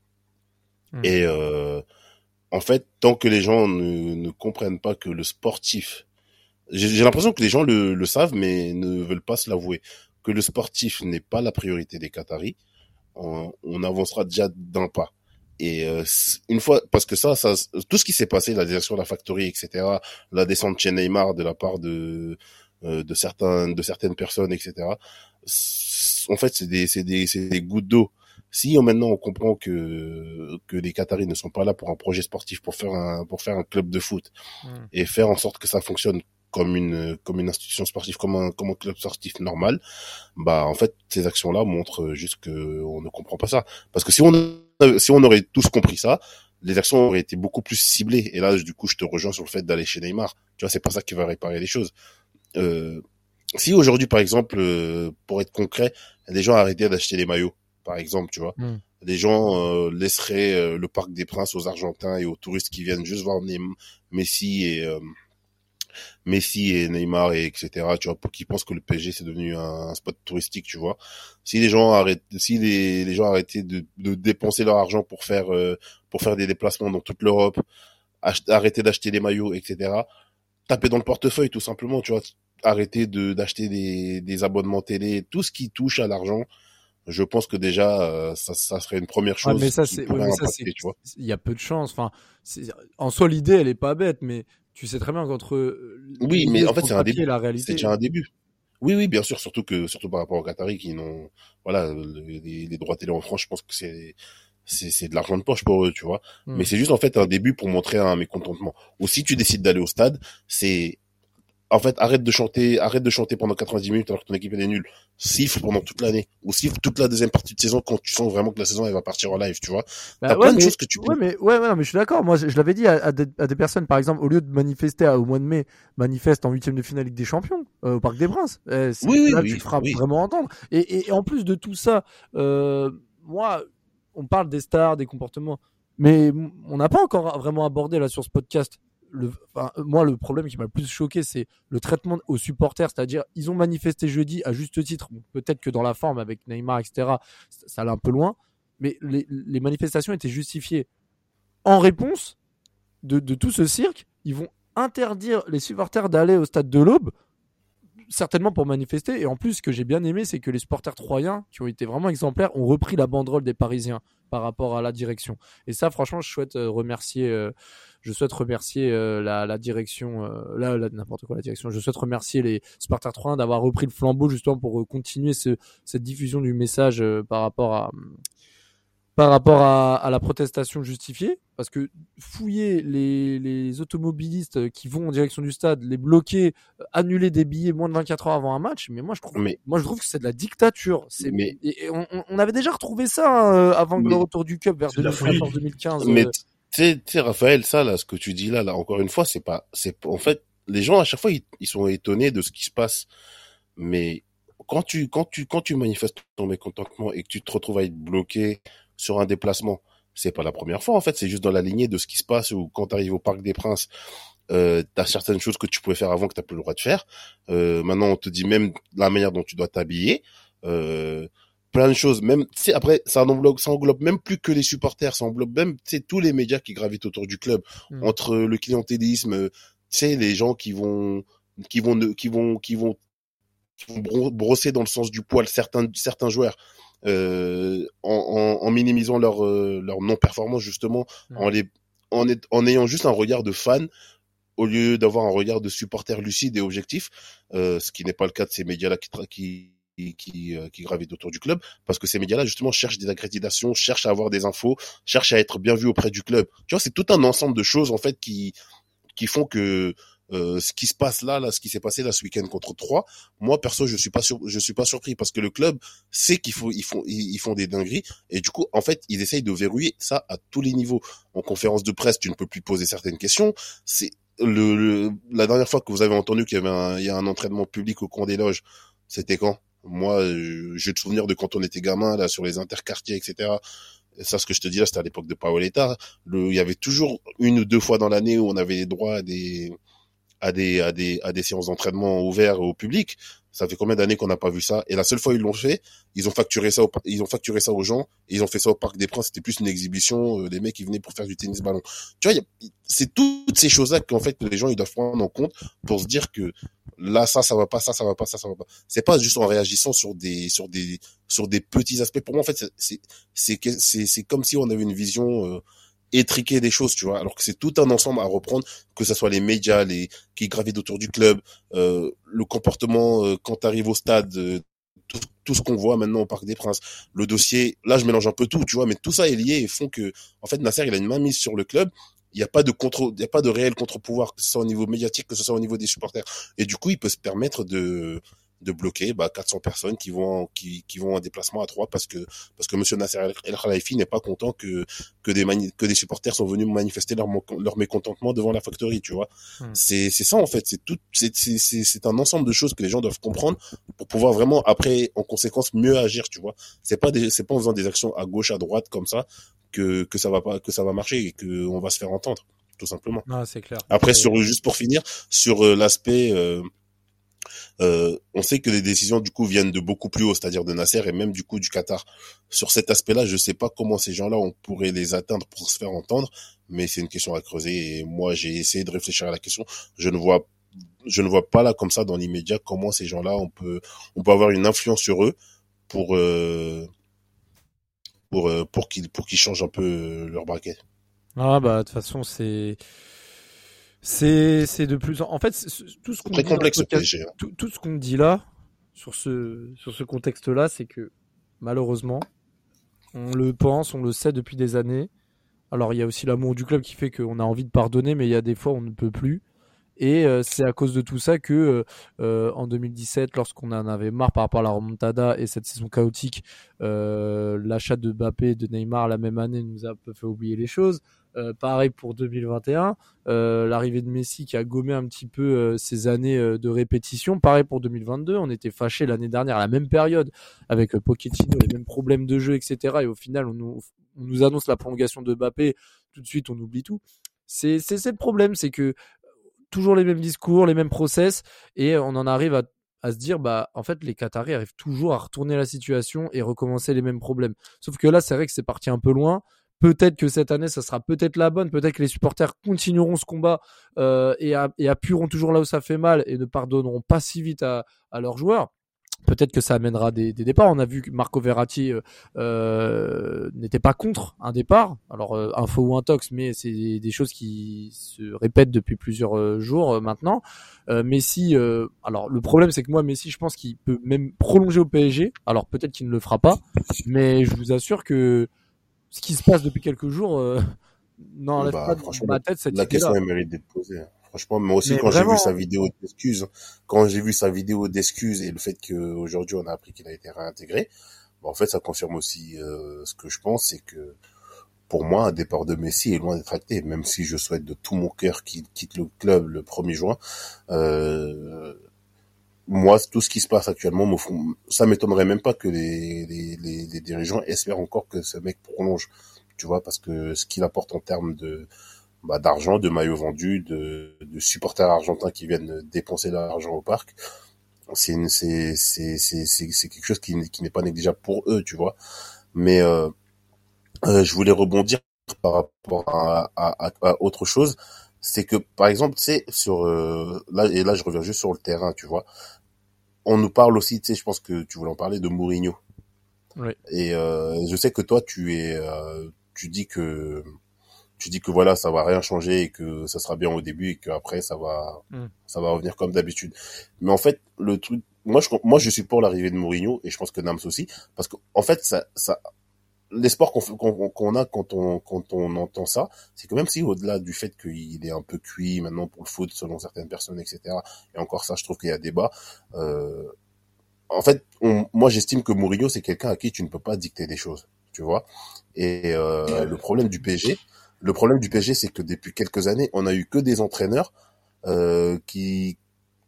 Hmm. Et en fait, tant que les gens ne, ne comprennent pas que le sportif, j'ai l'impression que les gens le, le, savent, mais ne veulent pas se l'avouer, que le sportif n'est pas la priorité des Qataris, on, on avancera déjà d'un pas. Et euh, une fois, parce que ça, ça, tout ce qui s'est passé, la direction de la factory, etc., la descente chez Neymar de la part de euh, de certains, de certaines personnes, etc. En fait, c'est des, c'est des, c'est des gouttes d'eau. Si maintenant on comprend que que les Qataris ne sont pas là pour un projet sportif, pour faire un pour faire un club de foot hmm. et faire en sorte que ça fonctionne comme une comme une institution sportive, comme un comme un club sportif normal, bah en fait ces actions-là montrent juste que on ne comprend pas ça. Parce que si on si on aurait tous compris ça, les actions auraient été beaucoup plus ciblées. Et là, du coup, je te rejoins sur le fait d'aller chez Neymar. Tu vois, c'est pas ça qui va réparer les choses. Euh, si aujourd'hui, par exemple, euh, pour être concret, des gens arrêtaient d'acheter les maillots, par exemple, tu vois, hmm. des gens euh, laisseraient euh, le Parc des Princes aux Argentins et aux touristes qui viennent juste voir Messi et Messi et Neymar et etc. Tu vois, pour qu'ils pensent que le PSG c'est devenu un, spot touristique, tu vois. Si les gens arrêtent, si les, les gens arrêtaient de, de dépenser leur argent pour faire euh, pour faire des déplacements dans toute l'Europe, arrêter d'acheter des maillots, etc. Taper dans le portefeuille tout simplement, tu vois. Arrêter de d'acheter des, des abonnements télé, tout ce qui touche à l'argent je pense que déjà euh, ça, ça, serait une première chose. mais ça c'est, il y a peu de chance. Enfin, en soi l'idée elle est pas bête, mais tu sais très bien qu'entre oui, mais en fait c'est un début. C'est déjà un début. Oui, oui, bien sûr, surtout que surtout par rapport aux Qataris qui n'ont voilà les, les, droits télé en France, je pense que c'est c'est de l'argent de poche pour eux, tu vois. Hmm. Mais c'est juste en fait un début pour montrer un mécontentement. Ou si tu décides d'aller au stade, c'est en fait, arrête de chanter, arrête de chanter pendant 90 minutes alors que ton équipe est nulle. Siffle pendant toute l'année. Ou siffle toute la deuxième partie de saison quand tu sens vraiment que la saison elle va partir en live, tu vois. Bah, T'as plein de choses que tu peux. Ouais, mais, ouais, ouais, mais je suis d'accord. Moi, je, l'avais dit à, des, à, des, personnes, par exemple, au lieu de manifester au mois de mai, manifeste en huitième de finale Ligue des Champions, euh, au Parc des Princes. Eh, oui, oui, là, oui, tu te feras vraiment entendre. Et, et, en plus de tout ça, euh, moi, on parle des stars, des comportements. Mais on n'a pas encore vraiment abordé là sur ce podcast moi, le problème qui m'a le plus choqué, c'est le traitement aux supporters, c'est-à-dire ils ont manifesté jeudi à juste titre. Peut-être que dans la forme avec Neymar, etc., ça allait un peu loin, mais les, manifestations étaient justifiées. En réponse de, de, tout ce cirque, ils vont interdire les supporters d'aller au stade de l'Aube, certainement pour manifester. Et en plus, ce que j'ai bien aimé, c'est que les supporters troyens, qui ont été vraiment exemplaires, ont repris la banderole des Parisiens par rapport à la direction. Et ça, franchement, je souhaite euh, remercier. Euh, je souhaite remercier euh, la, la, direction, euh, là, n'importe quoi la direction. Je souhaite remercier les Spartans 3 d'avoir repris le flambeau justement pour euh, continuer ce, cette diffusion du message par rapport à par rapport à, à, la protestation justifiée, parce que fouiller les, les, automobilistes qui vont en direction du stade, les bloquer, annuler des billets moins de 24 heures avant un match, mais moi je trouve, mais, moi je trouve que c'est de la dictature. C'est, mais, et on, on, avait déjà retrouvé ça hein, avant le retour du Cup vers 2014-2015. Mais tu sais, Raphaël, ça, là, ce que tu dis là, là, encore une fois, c'est pas, c'est, en fait, les gens, à chaque fois, ils, sont étonnés de ce qui se passe. Mais quand tu, quand tu, quand tu manifestes ton mécontentement et que tu te retrouves à être bloqué sur un déplacement, c'est pas la première fois, en fait, c'est juste dans la lignée de ce qui se passe ou quand tu arrives au Parc des Princes, euh, t'as certaines choses que tu pouvais faire avant que t'as plus le droit de faire. Euh, maintenant, on te dit même la manière dont tu dois t'habiller. Euh, plein de choses. Même, tu après, ça englobe, ça englobe même plus que les supporters, ça englobe même, tu tous les médias qui gravitent autour du club, hmm. entre le clientélisme, tu sais, les gens qui vont, qui vont, qui vont, qui vont, qui vont brosser dans le sens du poil certains, certains joueurs. Euh, en, en, en, minimisant leur euh, leur non performance justement hmm. en les en, est, en ayant juste un regard de fan au lieu d'avoir un regard de supporter lucide et objectif euh, ce qui n'est pas le cas de ces médias là qui, euh, qui, gravitent autour du club, parce que ces médias-là, justement, cherchent des accréditations, cherchent à avoir des infos, cherchent à être bien vus auprès du club. Tu vois, c'est tout un ensemble de choses, en fait, qui, qui font que euh, ce qui se passe là, là, ce qui s'est passé là ce week-end contre 3, moi perso je suis pas suis pas surpris parce que le club sait qu'il faut ils font ils, font des dingueries et du coup en fait ils essayent de verrouiller ça à tous les niveaux. En conférence de presse tu ne peux plus poser certaines questions. C'est le, la dernière fois que vous avez entendu qu'il y avait un, entraînement public au coin des loges, c'était quand? Moi, j'ai le souvenir de quand on était gamin, là, sur les interquartiers, etc. Et ça, ce que je te dis là, c'était à l'époque de Paoletta. Le, il y avait toujours une ou deux fois dans l'année où on avait les droits à des, à des, à des, à des séances d'entraînement ouvertes au public. Ça fait combien d'années qu'on n'a pas vu ça? Et la seule fois ils l'ont fait, ils ont facturé ça, ils ont facturé ça aux gens. Et ils ont fait ça au Parc des Princes. C'était plus une exhibition. Euh, des mecs qui venaient pour faire du tennis ballon. Tu vois, c'est toutes ces choses-là qu'en fait les gens ils doivent prendre en compte pour se dire que là ça ça va pas, ça ça va pas, ça ça va pas. C'est pas juste en réagissant sur des sur des sur des petits aspects. Pour moi en fait c'est c'est c'est comme si on avait une vision euh, étriquer des choses, tu vois, alors que c'est tout un ensemble à reprendre, que ce soit les médias, les qui gravitent autour du club, euh, le comportement euh, quand tu arrives au stade, euh, tout, tout, ce qu'on voit maintenant au Parc des Princes, le dossier, là je mélange un peu tout, tu vois, mais tout ça est lié et font que, en fait, Nasser il a une main mise sur le club. Il n'y a pas de contrôle, il n'y a pas de réel contre-pouvoir, que ce soit au niveau médiatique, que ce soit au niveau des supporters. Et du coup, il peut se permettre de, de bloquer bah, 400 personnes qui vont qui, qui vont en déplacement à trois parce que parce que monsieur Nasser El Khalifi n'est pas content que que des que des supporters sont venus manifester leur leur mécontentement devant la factory tu vois. Hmm. c'est c'est ça en fait. C'est tout c'est c'est c'est un ensemble de choses que les gens doivent comprendre pour pouvoir vraiment après en conséquence mieux agir tu vois. C'est pas c'est pas en faisant des actions à gauche à droite comme ça que que ça va pas que ça va marcher et que on va se faire entendre tout simplement. Ah, c'est clair. Après sur juste pour finir sur euh, l'aspect euh, euh, on sait que les décisions du coup viennent de beaucoup plus haut, c'est-à-dire de Nasser et même du coup du Qatar. Sur cet aspect-là, je sais pas comment ces gens-là on pourrait les atteindre pour se faire entendre, mais c'est une question à creuser. Et moi, j'ai essayé de réfléchir à la question. Je ne vois, je ne vois pas là comme ça dans l'immédiat comment ces gens-là on peut, on peut avoir une influence sur eux pour euh, pour euh, pour qu'ils pour qu'ils changent un peu leur braquet. Ah bah de toute façon c'est c'est c'est de plus en, en fait tout ce qu'on dit complexe hein. tout, ce qu'on dit là sur ce, sur ce contexte-là, c'est que malheureusement, on le pense, on le sait depuis des années. Alors il y a aussi l'amour du club qui fait qu'on a envie de pardonner, mais il y a des fois on ne peut plus. Et euh, c'est à cause de tout ça que euh, euh, en 2017, lorsqu'on en avait marre par rapport à la remontada et cette saison chaotique, l'achat de Mbappé et de Neymar la même année nous a fait oublier les choses. Pareil pour 2021, l'arrivée de Messi qui a gommé un petit peu ces années de répétition. Pareil pour 2022, on était fâchés l'année dernière à la même période avec Pochettino, les mêmes problèmes de jeu, etc. Et au final, on nous, on nous annonce la prolongation de Mbappé, tout de suite on oublie tout. C'est le problème, c'est que toujours les mêmes discours, les mêmes process, et on en arrive à, se dire, bah, en fait, les Qataris arrivent toujours à retourner la situation et recommencer les mêmes problèmes. Sauf que là, c'est vrai que c'est parti un peu loin. Peut-être que cette année, ça sera peut-être la bonne. Peut-être que les supporters continueront ce combat euh, et, appuieront toujours là où ça fait mal et ne pardonneront pas si vite à leurs joueurs. Peut-être que ça amènera des, départs. On a vu que Marco Verratti euh, euh n'était pas contre un départ. Alors euh, info ou intox, mais c'est des choses qui se répètent depuis plusieurs jours maintenant. Messi, alors le problème c'est que moi Messi, je pense qu'il peut même prolonger au PSG. Alors peut-être qu'il ne le fera pas, mais je vous assure que ce qui se passe depuis quelques jours, (laughs) non, bah, pas ma tête cette La question mérite d'être posée. Hein. Franchement, moi aussi, quand j'ai vu sa vidéo d'excuses, quand j'ai vu sa vidéo d'excuses et le fait qu'aujourd'hui on a appris qu'il a été réintégré, bah, en fait, ça confirme aussi euh, ce que je pense, c'est que pour moi, un départ de Messi est loin d'être acté, même si je souhaite de tout mon cœur qu'il quitte le club le 1er juin. Euh, moi, tout ce qui se passe actuellement, ça m'étonnerait même pas que les, dirigeants espèrent encore que ce mec prolonge, tu vois, parce que ce qu'il apporte en termes de bah, d'argent, de maillots vendus, de, de, supporters argentins qui viennent dépenser leur argent au parc. C'est c'est c'est c'est quelque chose qui, n'est pas négligeable pour eux, tu vois. Mais euh, euh, je voulais rebondir par rapport à, autre chose, c'est que par exemple, sais, sur euh, là et là je reviens juste sur le terrain, tu vois. On nous parle aussi, tu sais, je pense que tu voulais en parler de Mourinho. Oui. Et euh, je sais que toi, tu es, euh, tu dis que tu dis que voilà, ça va rien changer et que ça sera bien au début et qu'après ça va, mm. ça va revenir comme d'habitude. Mais en fait, le truc, moi je, moi je suis pour l'arrivée de Mourinho et je pense que Nams aussi, parce qu'en en fait ça, ça, l'espoir qu'on a quand on quand on entend ça, c'est que même si au-delà du fait qu'il est un peu cuit maintenant pour le foot selon certaines personnes, etc. Et encore ça, je trouve qu'il y a débat. Euh, en fait, moi j'estime que Mourinho c'est quelqu'un à qui tu ne peux pas dicter des choses, tu vois? Et euh, le problème du PSG, le problème du PSG, c'est que depuis quelques années, on a eu que des entraîneurs euh, qui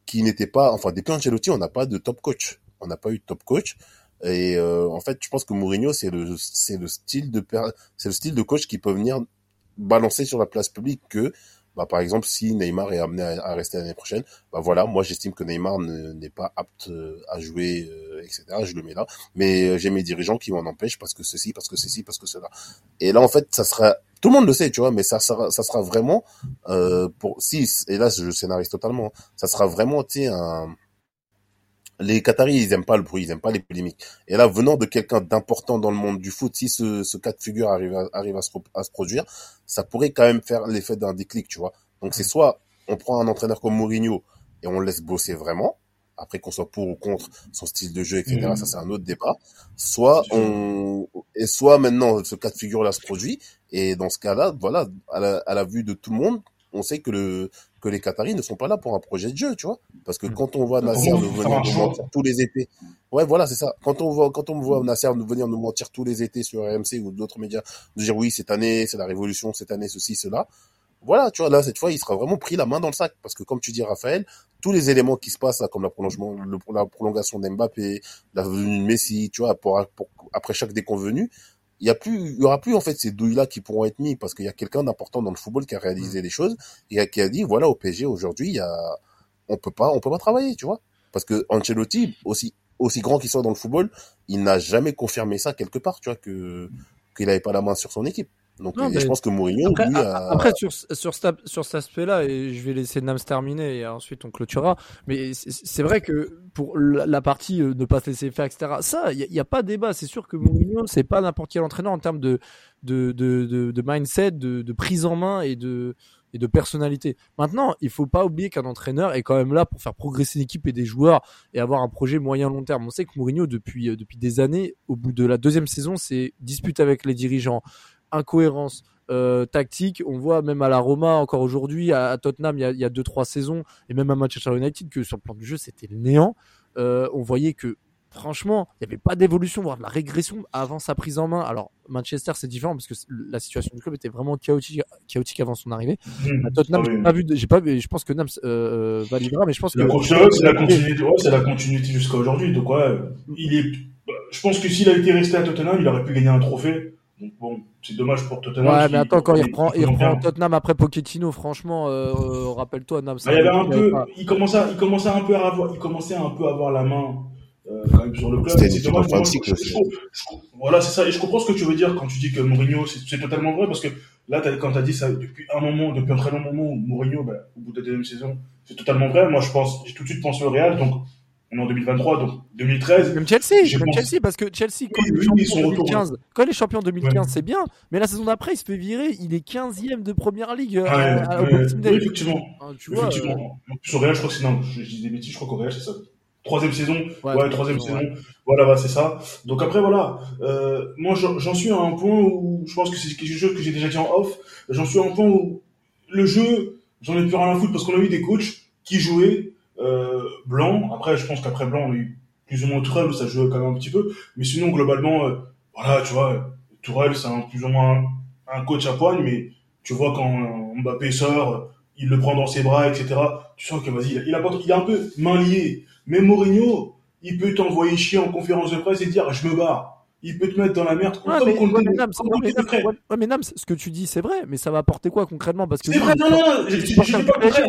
qui n'étaient pas, enfin depuis Ancelotti, on n'a pas de top coach. On n'a pas eu de top coach. Et euh, en fait, je pense que Mourinho, c'est le c'est le style de c'est le style de coach qui peut venir balancer sur la place publique que bah, par exemple, si Neymar est amené à, rester l'année prochaine, bah voilà, moi j'estime que Neymar n'est pas apte euh, à jouer, euh, etc. Je le mets là, mais euh, j'ai mes dirigeants qui m'en empêchent parce que ceci, parce que ceci, parce que cela. Et là, en fait, ça sera, tout le monde le sait, tu vois, mais ça sera, ça sera vraiment euh, pour si, et là je scénarise totalement, ça sera vraiment, tu sais, un les Qataris, ils aiment pas le bruit, ils aiment pas les polémiques. Et là, venant de quelqu'un d'important dans le monde du foot, si ce, ce cas de figure arrive à, arrive à se, à se produire, ça pourrait quand même faire l'effet d'un déclic, tu vois. Donc c'est soit on prend un entraîneur comme Mourinho et on le laisse bosser vraiment, après qu'on soit pour ou contre son style de jeu, etc. Mmh. Ça c'est un autre débat. Soit on et soit maintenant ce cas de figure là se produit et dans ce cas-là, voilà, à la, à la vue de tout le monde, on sait que le que les Qataris ne sont pas là pour un projet de jeu, tu vois. Parce que mm. quand on voit Nasser nous venir nous mentir tous les étés, ouais, voilà, c'est ça. Quand on voit, quand on voit Nasser nous venir nous mentir tous les étés sur RMC ou d'autres médias, nous dire oui, cette année, c'est la révolution, cette année, ceci, cela. Voilà, tu vois, là, cette fois, il sera vraiment pris la main dans le sac. Parce que, comme tu dis, Raphaël, tous les éléments qui se passent, là, comme la, prolongement, la prolongation d'Mbappé, la venue de Messi, tu vois, pour, après chaque déconvenu, il y a plus, il y aura plus en fait ces douilles-là qui pourront être mis parce qu'il y a quelqu'un d'important dans le football qui a réalisé des choses et qui a dit voilà au PSG aujourd'hui il y a, on peut pas, on peut pas travailler, tu vois, parce que Ancelotti aussi aussi grand qu'il soit dans le football, il n'a jamais confirmé ça quelque part, tu vois que qu'il avait pas la main sur son équipe. Donc je pense que Mourinho après, lui a... après sur sur, sur cet aspect-là et je vais laisser Nams terminer et ensuite on clôturera mais c'est vrai que pour la partie euh, ne pas se laisser faire etc ça il y, a pas de débat c'est sûr que Mourinho c'est pas n'importe quel entraîneur en termes de de de, de, de mindset de, de, prise en main et de et de personnalité. Maintenant, il faut pas oublier qu'un entraîneur est quand même là pour faire progresser une équipe et des joueurs et avoir un projet moyen long terme. On sait que Mourinho depuis euh, depuis des années, au bout de la deuxième saison, c'est dispute avec les dirigeants, incohérence. Euh, tactique, on voit même à la Roma encore aujourd'hui, à, Tottenham il y a, il y a deux trois saisons et même à Manchester United que sur le plan du jeu c'était le néant. Euh, on voyait que franchement, il n'y avait pas d'évolution, voire de la régression avant sa prise en main. Alors, Manchester, c'est différent parce que la situation du club était vraiment chaotique, chaotique avant son arrivée. Mmh. À Tottenham, j'ai pas vu, j'ai pas vu, je pense que Nams euh, validera, mais je pense que. C'est la continuité, c'est la continuité jusqu'à aujourd'hui. Donc, ouais, il est, je pense que s'il a été resté à Tottenham, il aurait pu gagner un trophée. Donc, bon, c'est dommage pour Tottenham. Ouais, mais attends, quand il reprend, il reprend Tottenham après Pochettino, franchement, euh, rappelle-toi, Nams. Bah, il un peu, il commençait, il commençait un peu à avoir, il commençait un peu à avoir la main euh, quand même sur le club. C'est dommage. voilà, c'est ça. Et je comprends ce que tu veux dire quand tu dis que Mourinho, c'est totalement vrai parce que là, as, quand tu as dit ça depuis un moment, depuis un très long moment, Mourinho, bah, au bout de la deuxième saison, c'est totalement vrai. Moi, je pense, j'ai tout de suite pensé au Real, donc on est en 2023, donc 2013. Même Chelsea, même Chelsea, parce que Chelsea, quand, oui, il est champion 2015, quand il est champion 2015, c'est bien, mais la saison d'après, il se fait virer, il est 15ème de première ligue. Euh, à, à, oui, effectivement. Ah, tu vois, effectivement. Euh... En plus, au Real, je crois que c'est, non, je, je dis des bêtises, je crois qu'au Real, c'est ça troisième saison ouais, troisième saison voilà c'est ça donc après voilà euh, moi j'en suis à un point où je pense que c'est quelque chose que j'ai déjà dit en off j'en suis à un point où le jeu j'en ai plus rien à foutre parce qu'on a eu des coachs qui jouaient euh, blanc. Après je pense qu'après blanc on a plus ou moins Tourelle ça jouait quand même un petit peu. Mais sinon globalement euh, voilà tu vois Tourelle c'est un plus ou moins un coach à poigne mais tu vois quand Mbappé sort il le prend dans ses bras etc tu sens que vas-y il il a un peu main liée. Mais Mourinho, il peut t'envoyer chier en conférence de presse et dire je me barre. Il peut te mettre dans la merde. Ouais, mais, mais, Nams, ce que tu dis, c'est vrai, mais ça va apporter quoi concrètement? Parce que c'est vrai, non, non, je, dis pas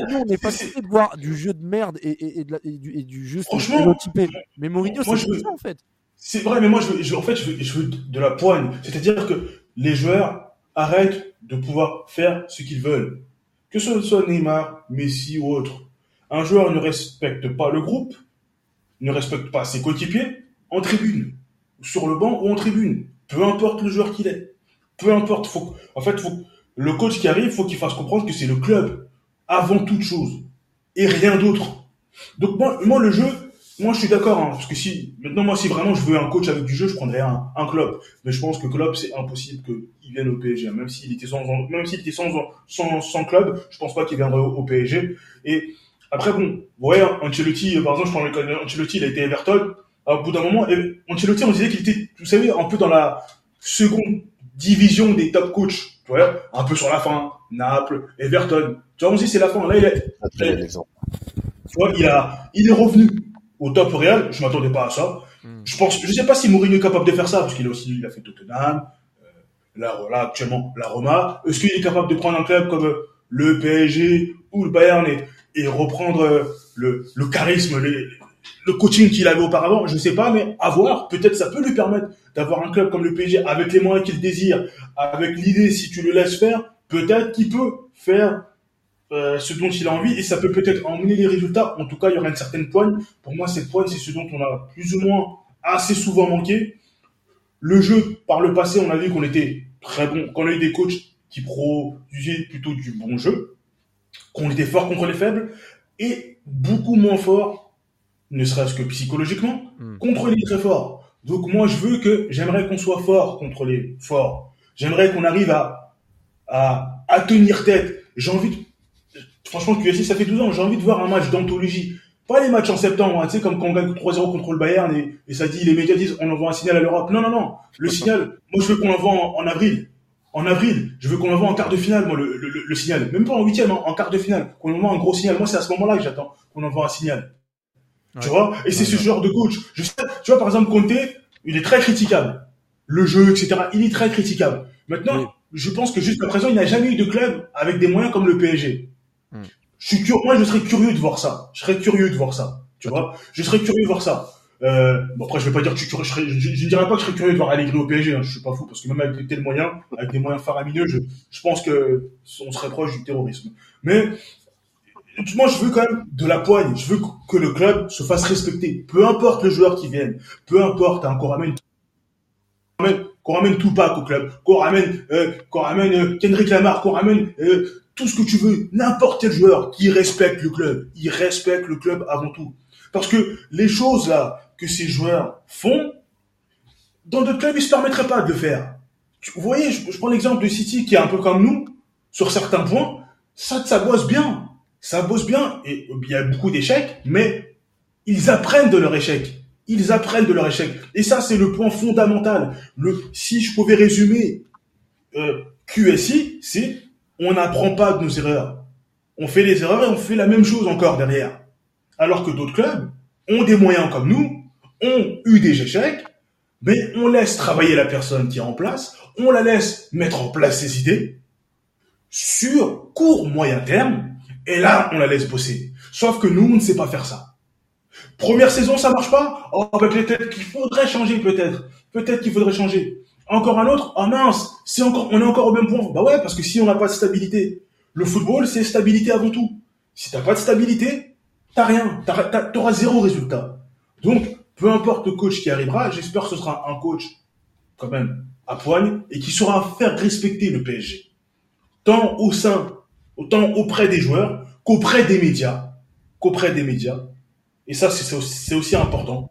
Nous, on est fatigué de voir du jeu de merde et, et, et, de et, du, du jeu stéréotypé. Mais Mourinho, c'est ça en fait. C'est vrai, mais moi, je veux, je, en fait, je veux, je veux de la poigne. C'est-à-dire que les joueurs arrêtent de pouvoir faire ce qu'ils veulent. Que ce soit Neymar, Messi ou autre. Un joueur ne respecte pas le groupe, ne respecte pas ses coéquipiers en tribune, sur le banc ou en tribune, peu importe le joueur qu'il est. Peu importe, en fait, le coach qui arrive, faut qu'il fasse comprendre que c'est le club avant toute chose et rien d'autre. Donc moi, moi le jeu, moi je suis d'accord, hein, parce que si maintenant moi si vraiment je veux un coach avec du jeu, je prendrais un, un club. Mais je pense que club c'est impossible qu'il vienne au PSG, même s'il était sans, même était sans, sans, club, je pense pas qu'il viendrait au, PSG. Et après, bon, vous voyez, Ancelotti, par exemple, je prends Ancelotti, il a été Everton. Au bout d'un moment, Ancelotti, on disait qu'il était, vous savez, un peu dans la seconde division des top coachs. Tu vois, un peu sur la fin. Naples, Everton. Tu vois, on dit c'est la fin. Là, il est. Tu vois, il a, il est revenu au top Real. Je m'attendais pas à ça. Hmm. Je pense, je sais pas si Mourinho est capable de faire ça, parce qu'il a aussi, il a fait Tottenham. Euh, là, là, actuellement, la Roma. Est-ce qu'il est capable de prendre un club comme le PSG ou le Bayern et et reprendre euh, le, le charisme, le, le coaching qu'il avait auparavant, je ne sais pas, mais avoir, peut-être ça peut lui permettre d'avoir un club comme le PSG avec les moyens qu'il désire, avec l'idée si tu le laisses faire, peut-être qu'il peut faire euh, ce dont il a envie et ça peut peut-être emmener les résultats. En tout cas, il y aura une certaine poigne. Pour moi, cette poigne, c'est ce dont on a plus ou moins assez souvent manqué. Le jeu, par le passé, on a vu qu'on était très bon, qu'on a eu des coachs qui produisaient plutôt du bon jeu qu'on était fort contre les faibles et beaucoup moins fort, ne serait-ce que psychologiquement, hmm. contre les très forts. Donc moi, je veux que j'aimerais qu'on soit fort contre les forts. J'aimerais qu'on arrive à, à, à tenir tête. J'ai envie de, franchement, QSI, ça fait 12 ans, j'ai envie de voir un match d'anthologie. Pas les matchs en septembre, hein, tu sais, comme quand on gagne 3-0 contre le Bayern et, et, ça dit, les médias disent, on envoie un signal à l'Europe. Non, non, non. Le signal, moi, je veux qu'on l'envoie en avril en avril, je veux qu'on envoie en quart de finale, moi, le, le, le signal. Même pas en huitième, en, en quart de finale. Qu'on envoie un gros signal. Moi, c'est à ce moment-là que j'attends qu'on envoie un signal. Tu vois Et c'est ce genre de coach. Je sais, tu vois, par exemple, Conte, il est très critiquable. Le jeu, etc. Il est très critiquable. Maintenant, je pense que jusqu'à présent, il n'a jamais eu de club avec des moyens comme le PSG. Hmm. Je suis curieux, moi, je serais curieux de voir ça. Je serais curieux de voir ça. Tu vois Je serais curieux de voir ça. Euh, bon après je vais pas dire que je, je, je, je, ne dirais pas que je serais curieux de voir Allegri au PSG, hein, je suis pas fou parce que même avec des tels moyens, avec des moyens faramineux, je, je pense que on serait proche du terrorisme. Mais moi je veux quand même de la poigne, je veux que le club se fasse respecter, peu importe le joueur qui vienne, peu importe hein, qu'on ramène qu'on ramène Tupac au club, qu'on ramène euh, qu'on ramène euh, Kendrick Lamar, qu'on ramène euh, tout ce que tu veux, n'importe quel joueur qui respecte le club, il respecte le club avant tout. Parce que les choses là que ces joueurs font, dans d'autres clubs, ils se permettraient pas de le faire. Vous voyez, je, prends l'exemple de City qui est un peu comme nous, sur certains points, ça, ça bosse bien. Ça bosse bien, et il y a beaucoup d'échecs, mais ils apprennent de leur échec. Ils apprennent de leur échec. Et ça, c'est le point fondamental. Le, si je pouvais résumer euh, QSI, c'est on n'apprend pas de nos erreurs. On fait les erreurs et on fait la même chose encore derrière. Alors que d'autres clubs ont des moyens comme nous, ont eu des échecs, mais on laisse travailler la personne qui est en place, on la laisse mettre en place ses idées sur court, moyen terme, et là, on la laisse bosser. Sauf que nous, on ne sait pas faire ça. Première saison, ça marche pas? Oh, bah, peut-être qu'il faudrait changer, peut-être. Peut-être qu'il faudrait changer. Encore un autre? Oh mince, c'est encore, on est encore au même point. Bah ouais, parce que si on n'a pas de stabilité, le football, c'est stabilité avant tout. Si t'as pas de stabilité, t'as rien. T'auras zéro résultat. Donc, peu importe le coach qui arrivera, j'espère que ce sera un coach quand même à poigne et qui saura faire respecter le PSG. Tant au sein, autant auprès des joueurs qu'auprès des médias, qu'auprès des médias. Et ça, c'est aussi important.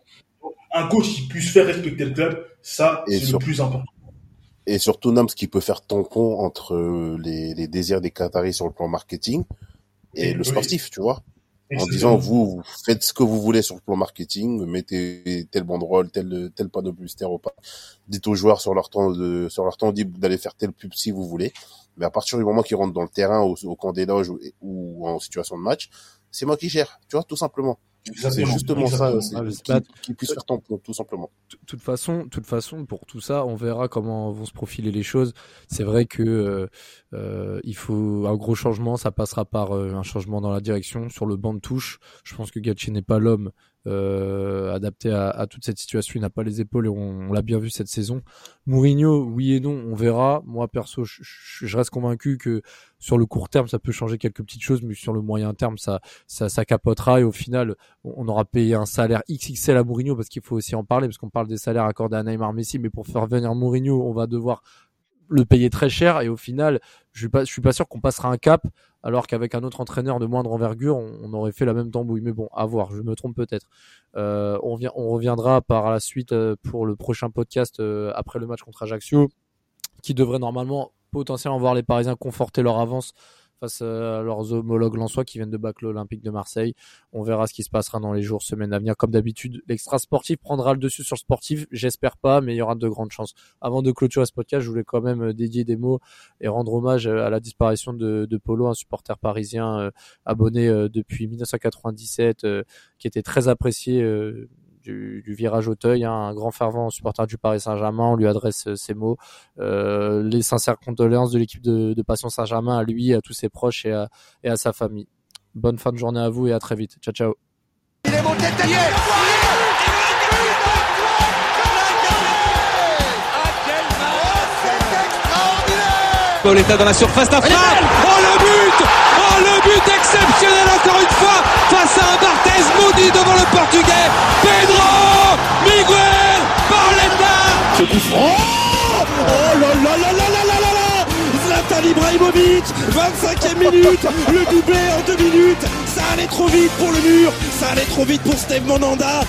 Un coach qui puisse faire respecter le club, ça, c'est le plus important. Et surtout, Nams, qui peut faire tampon entre les, désirs des Qataris sur le plan marketing et, le sportif, tu vois en disant vous, faites ce que vous voulez sur le plan marketing, mettez tel banderole, tel tel panneau publicitaire au pas. Dites aux joueurs sur leur temps de sur leur temps libre d'aller faire tel pub si vous voulez. Mais à partir du moment qu'ils rentrent dans le terrain au, au camp des loges ou, en situation de match, c'est moi qui gère, tu vois, tout simplement. C'est justement ça, c'est qui, puisse faire ton tout simplement. De toute façon, toute façon, pour tout ça, on verra comment vont se profiler les choses. C'est vrai que euh, euh, il faut un gros changement, ça passera par euh, un changement dans la direction sur le banc de touche. Je pense que Gatchi n'est pas l'homme euh, adapté à, à, toute cette situation. Il n'a pas les épaules et on, l'a bien vu cette saison. Mourinho, oui et non, on verra. Moi perso, je, je, reste convaincu que sur le court terme, ça peut changer quelques petites choses, mais sur le moyen terme, ça, ça, ça capotera et au final, on aura payé un salaire XXL à Mourinho parce qu'il faut aussi en parler parce qu'on parle des salaires accordés à Neymar Messi, mais pour faire venir Mourinho, on va devoir le payer très cher et au final, je suis pas, je suis pas sûr qu'on passera un cap alors qu'avec un autre entraîneur de moindre envergure, on, aurait fait la même tambouille. Mais bon, à voir, je me trompe peut-être. Euh, on, on reviendra par la suite euh, pour le prochain podcast euh, après le match contre Ajaccio, qui devrait normalement potentiellement voir les Parisiens conforter leur avance face à leurs homologues lensois qui viennent de battre l'Olympique de Marseille. On verra ce qui se passera dans les jours, semaines à venir. Comme d'habitude, l'extra sportif prendra le dessus sur le sportif. J'espère pas, mais il y aura de grandes chances. Avant de clôturer ce podcast, je voulais quand même euh, dédier des mots et rendre hommage euh, à la disparition de, Polo, un supporter parisien euh, abonné depuis 1997, qui était très apprécié du, virage Auteuil, hein, un grand fervent supporter du Paris Saint-Germain. On lui adresse euh, ces mots. Euh, les sincères condoléances de l'équipe de, de Passion Saint-Germain à lui, à tous ses proches et à, et à sa famille. Bonne fin de journée à vous et à très vite. Ciao, ciao. Il est Pauletta dans la surface d'affaire. Oh le but Le but exceptionnel encore une fois face à un Barthez maudit devant le portugais. Pedro Miguel Pauletta Ce coup franc. Oh là là là là là là là là. Zlatan Ibrahimovic 25e minute. Le doublé en deux minutes. Ça allait trop vite pour le mur. Ça allait trop vite pour Steve Monanda